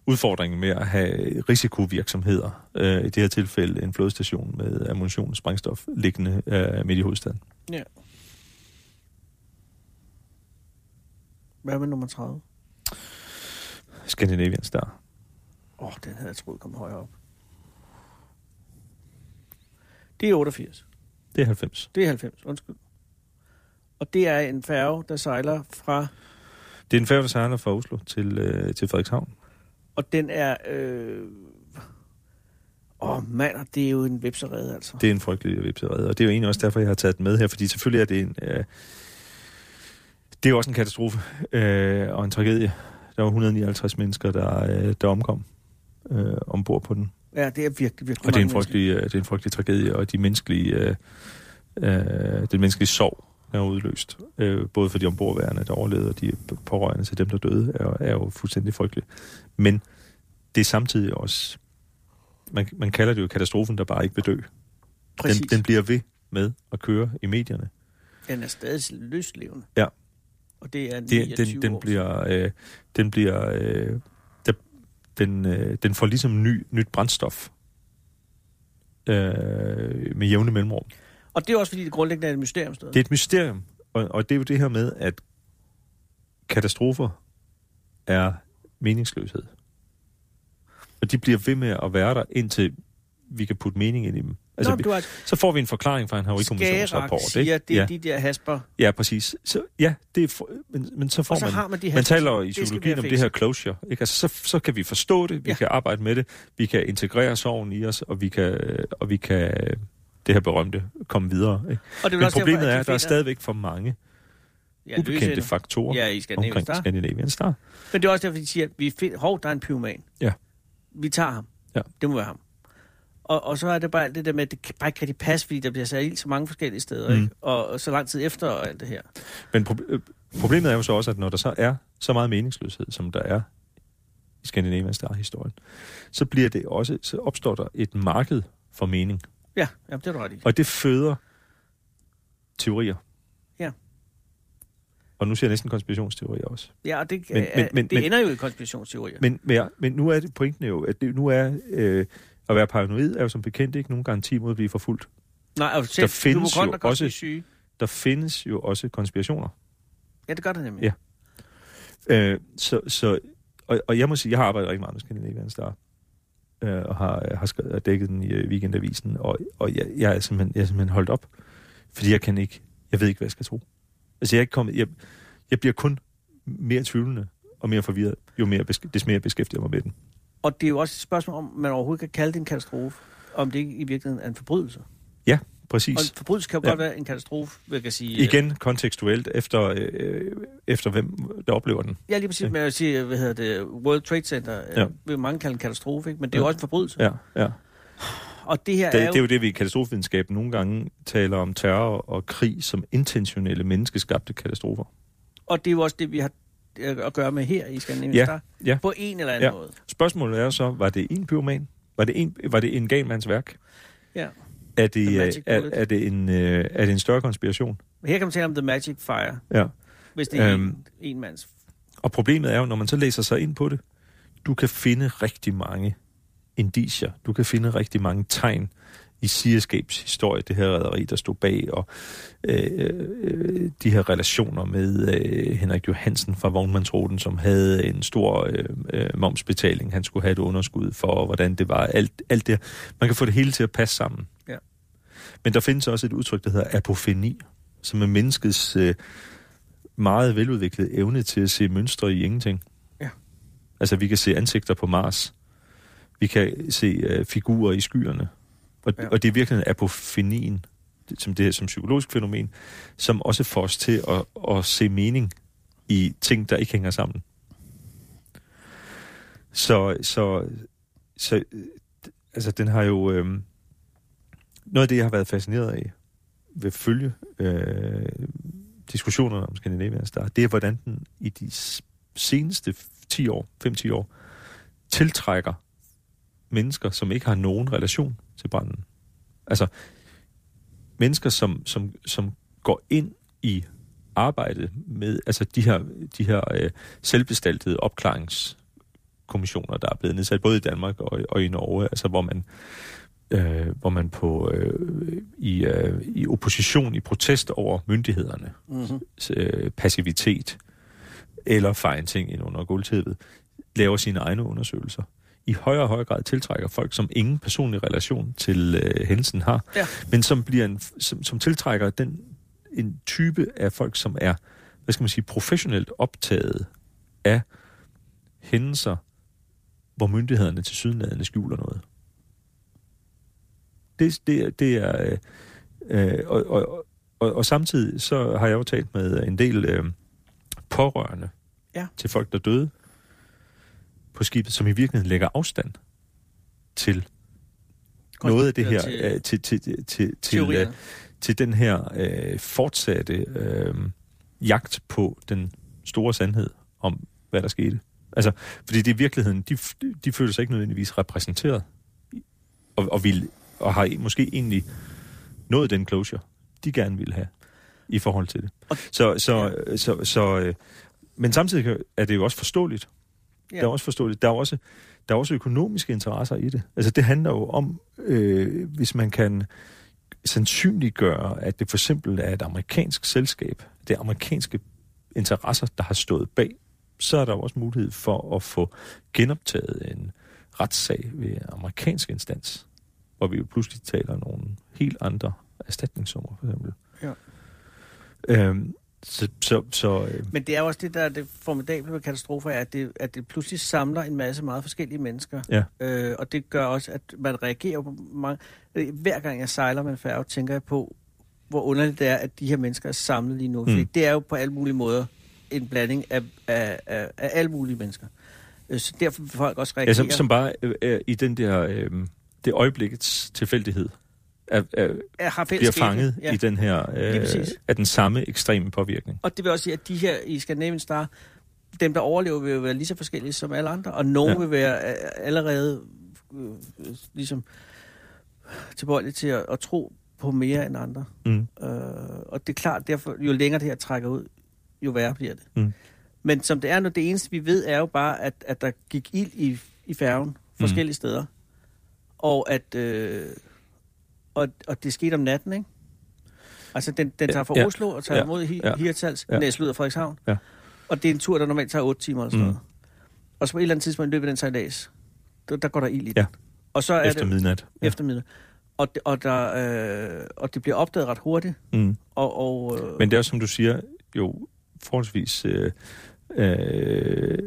[SPEAKER 4] udfordringen med at have risikovirksomheder, øh, i det her tilfælde en flådestation med ammunition og sprængstof liggende øh, midt i hovedstaden.
[SPEAKER 3] Ja. Hvad med nummer 30?
[SPEAKER 4] Scandinavian Star.
[SPEAKER 3] Åh, oh, den havde jeg troet kom højere op. Det er 88.
[SPEAKER 4] Det er 90.
[SPEAKER 3] Det er 90, undskyld. Og det er en færge, der sejler fra...
[SPEAKER 4] Det er en færge, der sejler fra Oslo til, øh, til Frederikshavn.
[SPEAKER 3] Og den er... Øh... Åh, oh, mand, det er jo en vipserede, altså.
[SPEAKER 4] Det er en frygtelig vipserede, og det er jo egentlig også derfor, jeg har taget den med her, fordi selvfølgelig er det en... Øh, det er jo også en katastrofe øh, og en tragedie. Der var 159 mennesker, der, øh, der omkom øh, ombord på den.
[SPEAKER 3] Ja, det er virkelig, virkelig
[SPEAKER 4] Og det er, en frygtelig, øh, det er en frygtelig tragedie, og de menneskelige øh, øh, den menneskelige sorg, der er udløst. Øh, både for de ombordværende, der overlevede, og de pårørende til dem, der døde, er, er jo fuldstændig frygteligt. Men det er samtidig også, man, man kalder det jo katastrofen, der bare ikke vil dø.
[SPEAKER 3] Præcis.
[SPEAKER 4] Den, den bliver ved med at køre i medierne.
[SPEAKER 3] Den er stadig løslevende.
[SPEAKER 4] Ja.
[SPEAKER 3] Og det er
[SPEAKER 4] Det,
[SPEAKER 3] 29
[SPEAKER 4] den, den
[SPEAKER 3] år
[SPEAKER 4] bliver, øh, den bliver, øh, den, øh, den får ligesom ny, nyt brændstof øh, med jævne mellemrum.
[SPEAKER 3] Og det er også fordi, det grundlæggende er et mysterium stadig.
[SPEAKER 4] Det er et mysterium, og, og det er jo det her med, at katastrofer er meningsløshed. Og de bliver ved med at være der, indtil vi kan putte mening ind i dem. Altså,
[SPEAKER 3] Nå,
[SPEAKER 4] vi,
[SPEAKER 3] du har
[SPEAKER 4] så får vi en forklaring fra en havarikommissionsrapport.
[SPEAKER 3] siger, det er
[SPEAKER 4] ja.
[SPEAKER 3] de der hasper.
[SPEAKER 4] ja, præcis. Så, ja, det er for, men, men så får
[SPEAKER 3] Og så
[SPEAKER 4] man...
[SPEAKER 3] har man de
[SPEAKER 4] Man taler i
[SPEAKER 3] skal
[SPEAKER 4] psykologien om det her closure. Ikke? Altså, så, så kan vi forstå det, vi
[SPEAKER 3] Ja.
[SPEAKER 4] kan arbejde med det, vi kan integrere sorgen i os, og vi kan, og vi kan det her berømte komme videre. Ikke?
[SPEAKER 3] Og det
[SPEAKER 4] Men
[SPEAKER 3] også
[SPEAKER 4] problemet
[SPEAKER 3] derfor,
[SPEAKER 4] er, at der er stadigvæk for mange
[SPEAKER 3] ja,
[SPEAKER 4] ubekendte
[SPEAKER 3] løsender.
[SPEAKER 4] faktorer
[SPEAKER 3] Ja, i Scandinavian
[SPEAKER 4] omkring
[SPEAKER 3] Star.
[SPEAKER 4] Scandinavian Star.
[SPEAKER 3] Men det er også derfor, de siger, at vi find, hov, der er en pyroman.
[SPEAKER 4] Ja.
[SPEAKER 3] Vi tager ham.
[SPEAKER 4] Ja.
[SPEAKER 3] Det må være ham. Og, og så er det bare alt det der med, at det kan bare ikke rigtig passe, fordi der bliver sat ild så mange forskellige steder,
[SPEAKER 4] Mm.
[SPEAKER 3] ikke? Og, og så lang tid efter og alt det her.
[SPEAKER 4] Men pro- øh, problemet er jo så også, at når der så er så meget meningsløshed, som der er i Scandinavian Star-historien, så bliver det også, så opstår der et marked for mening.
[SPEAKER 3] Ja, jamen, det er du ret i.
[SPEAKER 4] Og det føder teorier.
[SPEAKER 3] Ja.
[SPEAKER 4] Og nu siger jeg næsten konspirationsteorier også.
[SPEAKER 3] Ja, og det,
[SPEAKER 4] Men-
[SPEAKER 3] men,
[SPEAKER 4] men-
[SPEAKER 3] det ender jo i konspirationsteorier.
[SPEAKER 4] Men, men, men nu er det pointen jo, at det, nu er øh, at være paranoid er jo som bekendt ikke nogen garanti mod at blive forfulgt.
[SPEAKER 3] Nej, og selv
[SPEAKER 4] findes jo
[SPEAKER 3] hypokonder kan
[SPEAKER 4] også-
[SPEAKER 3] blive syge.
[SPEAKER 4] Der findes jo også konspirationer.
[SPEAKER 3] Ja, det gør der nemlig.
[SPEAKER 4] Ja. Øh, så, så, og, og jeg må sige, jeg har arbejdet rigtig meget med Scandinavian Star, øh, og har, har skrevet, og dækket den i øh, weekendavisen, og, og jeg, jeg, er simpelthen, jeg er simpelthen holdt op, fordi jeg kan ikke, jeg ved ikke, hvad jeg skal tro. Altså jeg er ikke kommet, jeg, jeg bliver kun mere tvivlende og mere forvirret, jo mere, des mere jeg beskæftiger mig med den.
[SPEAKER 3] Og det er jo også et spørgsmål om, man overhovedet kan kalde det en katastrofe. Om det ikke i virkeligheden er en forbrydelse.
[SPEAKER 4] Præcis.
[SPEAKER 3] Og en forbrydelse kan jo
[SPEAKER 4] Ja.
[SPEAKER 3] ja. godt være en katastrofe, vil jeg sige.
[SPEAKER 4] Igen kontekstuelt efter, øh, efter hvem der oplever den.
[SPEAKER 3] Ja, lige præcis.
[SPEAKER 4] Ja.
[SPEAKER 3] Men jeg sige, hvad hedder det, World Trade Center, ja.
[SPEAKER 4] Ja.
[SPEAKER 3] vil mange kalde en katastrofe, ikke? men det er jo
[SPEAKER 4] Ja.
[SPEAKER 3] også en forbrydelse.
[SPEAKER 4] Ja, ja.
[SPEAKER 3] Og det her
[SPEAKER 4] Det,
[SPEAKER 3] er jo...
[SPEAKER 4] det er jo det, vi i katastrofevidenskaben nogle gange taler om terror og krig som intentionelle menneskeskabte katastrofer.
[SPEAKER 3] Og det er jo også det, vi har øh, at gøre med her i Skandinavien
[SPEAKER 4] Ja,
[SPEAKER 3] Star.
[SPEAKER 4] ja.
[SPEAKER 3] På en eller anden
[SPEAKER 4] Ja.
[SPEAKER 3] måde.
[SPEAKER 4] Spørgsmålet er så, var det en pyroman? Var det en, var det en gal mands værk?
[SPEAKER 3] Ja.
[SPEAKER 4] Er det, øh, er,
[SPEAKER 3] Bullet.
[SPEAKER 4] er, det en, øh, er det en større konspiration?
[SPEAKER 3] Her kan man tale om The Magic Fire,
[SPEAKER 4] Ja.
[SPEAKER 3] hvis det er
[SPEAKER 4] Øhm.
[SPEAKER 3] en, en mands...
[SPEAKER 4] Og problemet er jo, når man så læser sig ind på det, du kan finde rigtig mange indicier. Du kan finde rigtig mange tegn i Seascapes historie, det her rederi, der stod bag, og øh, øh, de her relationer med øh, Henrik Johansen fra Vognmandsruten, som havde en stor øh, øh, momsbetaling, han skulle have et underskud for, og hvordan det var. Alt, alt det. Man kan få det hele til at passe sammen.
[SPEAKER 3] Ja.
[SPEAKER 4] Men der findes også et udtryk, der hedder apofeni, som er menneskets øh, meget veludviklede evne til at se mønstre i ingenting.
[SPEAKER 3] Ja.
[SPEAKER 4] Altså, vi kan se ansigter på Mars. Vi kan se øh, figurer i skyerne. Og,
[SPEAKER 3] Ja.
[SPEAKER 4] og det er virkelig apofenien, som det er som psykologisk fænomen, som også får os til at, at se mening i ting, der ikke hænger sammen. Så, så, så altså, den har jo... Øh, noget af det, jeg har været fascineret af ved følge øh, diskussionerne om Scandinavian Star, det er, hvordan den i de seneste 10 år, 5-10 år, tiltrækker mennesker, som ikke har nogen relation til branden. Altså, mennesker, som, som, som går ind i arbejdet med altså de her, de her øh, selvbestaltede opklaringskommissioner, der er blevet nedsat både i Danmark og, og i Norge, altså hvor man øh, hvor man på øh, i, øh, i opposition, i protest over myndighederne,
[SPEAKER 3] Mm-hmm.
[SPEAKER 4] øh, passivitet eller fejre ting ind under gulvtæppet, laver sine egne undersøgelser. I højere og højere grad tiltrækker folk, som ingen personlig relation til øh, hændelsen har,
[SPEAKER 3] Ja.
[SPEAKER 4] men som, bliver en, som, som tiltrækker den, en type af folk, som er, hvad skal man sige, professionelt optaget af hændelser, hvor myndighederne til sydenladende skjuler noget. Det, det, det er... Øh, øh, og, og, og, og samtidig så har jeg jo talt med en del øh, pårørende
[SPEAKER 3] Ja.
[SPEAKER 4] til folk, der døde på skibet, som i virkeligheden lægger afstand til noget af det her,
[SPEAKER 3] Til,
[SPEAKER 4] øh, til, til, til, til, øh, til den her øh, fortsatte øh, jagt på den store sandhed om, hvad der skete. Altså, fordi det i virkeligheden, de, de føler sig ikke nødvendigvis repræsenteret, og, og, vil, og har måske egentlig nået den closure, de gerne ville have i forhold til det. Så, så, ja. så, så, så øh, men samtidig er det jo også forståeligt. Ja. Det er også forståeligt. Der er også, der er også økonomiske interesser i det. Altså det handler jo om, øh, hvis man kan sandsynliggøre, at det for eksempel er et amerikansk selskab, det er amerikanske interesser, der har stået bag, så er der jo også mulighed for at få genoptaget en retssag ved amerikansk instans, hvor vi jo pludselig taler nogle helt andre erstatningssummer, for eksempel.
[SPEAKER 3] Ja.
[SPEAKER 4] Øhm, så, så, så, øh.
[SPEAKER 3] Men det er også det, der er det formidable med katastrofer, at det, at det pludselig samler en masse meget forskellige mennesker.
[SPEAKER 4] Ja.
[SPEAKER 3] Øh, og det gør også, at man reagerer på mange... Hver gang jeg sejler med en færge, tænker jeg på, hvor underligt det er, at de her mennesker er samlet lige nu. Mm. Fordi det er jo på alle mulige måder en blanding af, af, af, af alle mulige mennesker. Øh, så derfor vil folk også reagere.
[SPEAKER 4] Ja, som, som bare øh, er i den der... Øh, det øjeblikkets tilfældighed er, er,
[SPEAKER 3] har
[SPEAKER 4] bliver fanget ja. i den her øh, af den samme ekstreme påvirkning.
[SPEAKER 3] Og det vil også sige, at de her i Scandinavian Star, dem der overlever, vil jo være lige så forskellige som alle andre, og nogen ja. vil være øh, allerede øh, ligesom tilbøjelige til at, at tro på mere end andre.
[SPEAKER 4] Mm.
[SPEAKER 3] Øh, og det er klart, derfor jo længere det her trækker ud, jo værre bliver det.
[SPEAKER 4] Mm.
[SPEAKER 3] Men som det er nu, det eneste vi ved, er jo bare, at, at der gik ild i, i færgen forskellige mm. steder. Og at... Øh, og, og det skete om natten, ikke? Altså, den, den tager fra ja, Oslo og tager ja, mod hi, ja, Hirtals, ja. næst ud af Frederikshavn.
[SPEAKER 4] Ja.
[SPEAKER 3] Og det er en tur, der normalt tager 8 timer eller sådan mm. noget. Og så på et eller andet tidspunkt i løbet af den sejlads, der, der går der ild i
[SPEAKER 4] ja.
[SPEAKER 3] Og så er
[SPEAKER 4] efter
[SPEAKER 3] det,
[SPEAKER 4] midnat.
[SPEAKER 3] Ja. Efter midnat. Og det, og, der, øh, og det bliver opdaget ret hurtigt.
[SPEAKER 4] Mm.
[SPEAKER 3] Og, og, øh,
[SPEAKER 4] Men det er som du siger, jo forholdsvis øh, øh,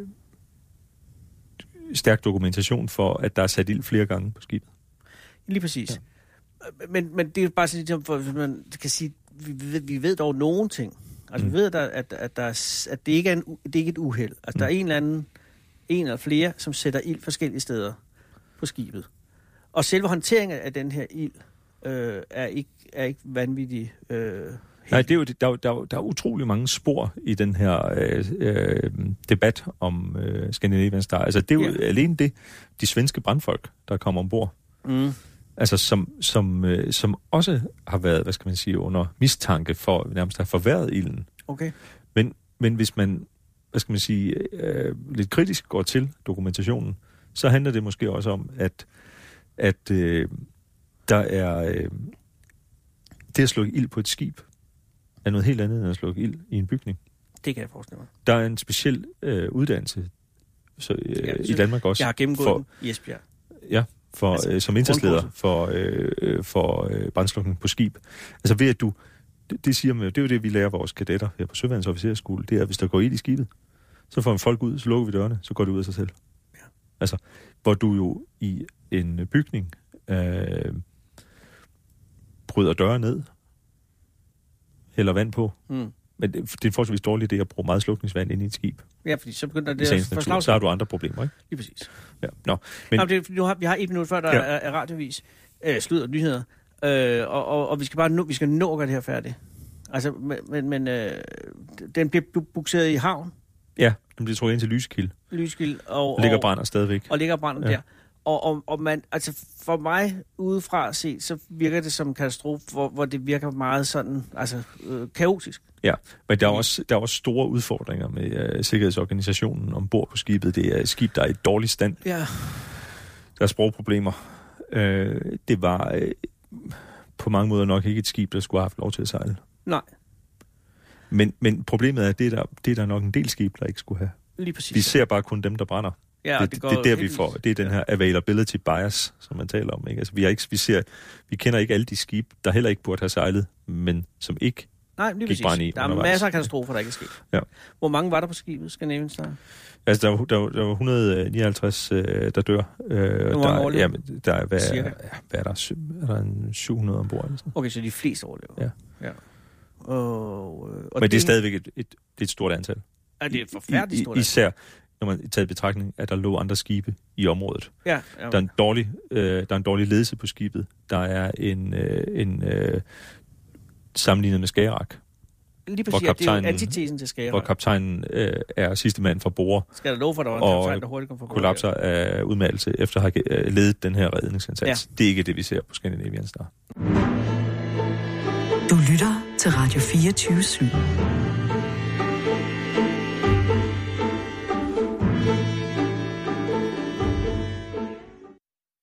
[SPEAKER 4] stærk dokumentation for, at der er sat ild flere gange på skibet.
[SPEAKER 3] Lige præcis. Ja men, men det er bare sådan, for man kan sige, vi ved, vi ved dog nogen ting. Altså, mm. vi ved, at, der, at, at, der er, at det ikke er, en, det er ikke et uheld. Altså, mm. der er en eller anden, en eller flere, som sætter ild forskellige steder på skibet. Og selve håndteringen af den her ild øh, er, ikke, er ikke vanvittig øh,
[SPEAKER 4] Nej, det er jo, der, der, der, der er utrolig mange spor i den her øh, øh, debat om øh, Scandinavian Star. Altså, det er jo ja. alene det, de svenske brandfolk, der kommer ombord.
[SPEAKER 3] Mm
[SPEAKER 4] altså som, som, øh, som også har været, hvad skal man sige, under mistanke for nærmest at have forværret ilden.
[SPEAKER 3] Okay.
[SPEAKER 4] Men, men hvis man, hvad skal man sige, øh, lidt kritisk går til dokumentationen, så handler det måske også om, at, at øh, der er... Øh, det at slukke ild på et skib er noget helt andet end at slukke ild i en bygning.
[SPEAKER 3] Det kan jeg forestille mig.
[SPEAKER 4] Der er en speciel øh, uddannelse så, øh, i Danmark også.
[SPEAKER 3] Jeg har gennemgået for, den i Esbjerg.
[SPEAKER 4] Ja, for, altså, øh, som indsatsleder for, øh, for øh, brændslukning på skib. Altså ved at du, det, det, siger man, det er jo det, vi lærer vores kadetter her på Søvandsofficerskole, det er, at hvis der går ild i skibet, så får vi folk ud, så lukker vi dørene, så går det ud af sig selv. Ja. Altså, hvor du jo i en bygning øh, bryder døre ned, hælder vand på,
[SPEAKER 3] mm.
[SPEAKER 4] Men det, det er forholdsvis dårligt idé at bruge meget slukningsvand ind i et skib.
[SPEAKER 3] Ja, fordi så begynder det at
[SPEAKER 4] forslag. Så har du andre problemer, ikke?
[SPEAKER 3] Lige præcis.
[SPEAKER 4] Ja, nå.
[SPEAKER 3] Men... Nå, det, nu har, vi har et minut før, der ja. er, er radiovis. Øh, slud og nyheder. Øh, og, og, og, vi skal bare nå, vi skal nå at gøre det her færdigt. Altså, men, men øh, den bliver bukseret i havn.
[SPEAKER 4] Ja, den bliver trukket ind til Lyskild.
[SPEAKER 3] Lyskild. Og, og
[SPEAKER 4] ligger brænder stadigvæk.
[SPEAKER 3] Og ligger brænder ja. der. Og, og, og man, altså for mig udefra set, så virker det som en katastrofe, hvor, hvor det virker meget sådan, altså øh, kaotisk.
[SPEAKER 4] Ja, men der er også, der er også store udfordringer med øh, sikkerhedsorganisationen ombord på skibet. Det er et skib, der er i dårlig stand.
[SPEAKER 3] Ja.
[SPEAKER 4] Der er sprogproblemer. Øh, det var øh, på mange måder nok ikke et skib, der skulle have haft lov til at sejle.
[SPEAKER 3] Nej.
[SPEAKER 4] Men, men problemet er, at det er, der, det er der nok en del skib, der ikke skulle have.
[SPEAKER 3] Lige præcis.
[SPEAKER 4] Vi ser bare kun dem, der brænder.
[SPEAKER 3] Ja,
[SPEAKER 4] det, det, det er der, vi får. Det er den her availability bias, som man taler om. Ikke? Altså, vi, har ikke, vi, ser, vi kender ikke alle de skibe, der heller ikke burde have sejlet, men som ikke
[SPEAKER 3] Nej, lige
[SPEAKER 4] gik brand i
[SPEAKER 3] Der er undervejs. masser af katastrofer, der ikke er sket.
[SPEAKER 4] Ja.
[SPEAKER 3] Hvor mange var der på skibet, skal nævnes der?
[SPEAKER 4] Altså, der var, der, var, der var 159, øh, der dør. Øh,
[SPEAKER 3] Hvor
[SPEAKER 4] der,
[SPEAKER 3] ja,
[SPEAKER 4] der er, hvad, Cirka? hvad er der? Er der en 700 ombord? Eller sådan?
[SPEAKER 3] Okay, så de fleste overlever?
[SPEAKER 4] Ja.
[SPEAKER 3] ja. Og,
[SPEAKER 4] øh, og Men det, det er stadigvæk et, et, det er et stort antal.
[SPEAKER 3] Er det et forfærdeligt stort
[SPEAKER 4] antal? Især når man tager i betragtning, at der lå andre skibe i området.
[SPEAKER 3] Ja, ja.
[SPEAKER 4] Der, er en dårlig, øh, der er en dårlig ledelse på skibet. Der er en, øh, en øh, sammenlignet med Skagerak,
[SPEAKER 3] Lige
[SPEAKER 4] Hvor
[SPEAKER 3] præcis, ja, det er
[SPEAKER 4] kaptajnen-
[SPEAKER 3] antitesen til skære.
[SPEAKER 4] hvor kaptajnen øh, er sidste mand fra bord,
[SPEAKER 3] Skal der lov for, at der var en kaptajn, der hurtigt kom fra
[SPEAKER 4] kollapser af udmeldelse efter at have øh, ledet den her redningsindsats. Ja. Det er ikke det, vi ser på Scandinavian Star.
[SPEAKER 1] Du lytter til Radio 24 /7.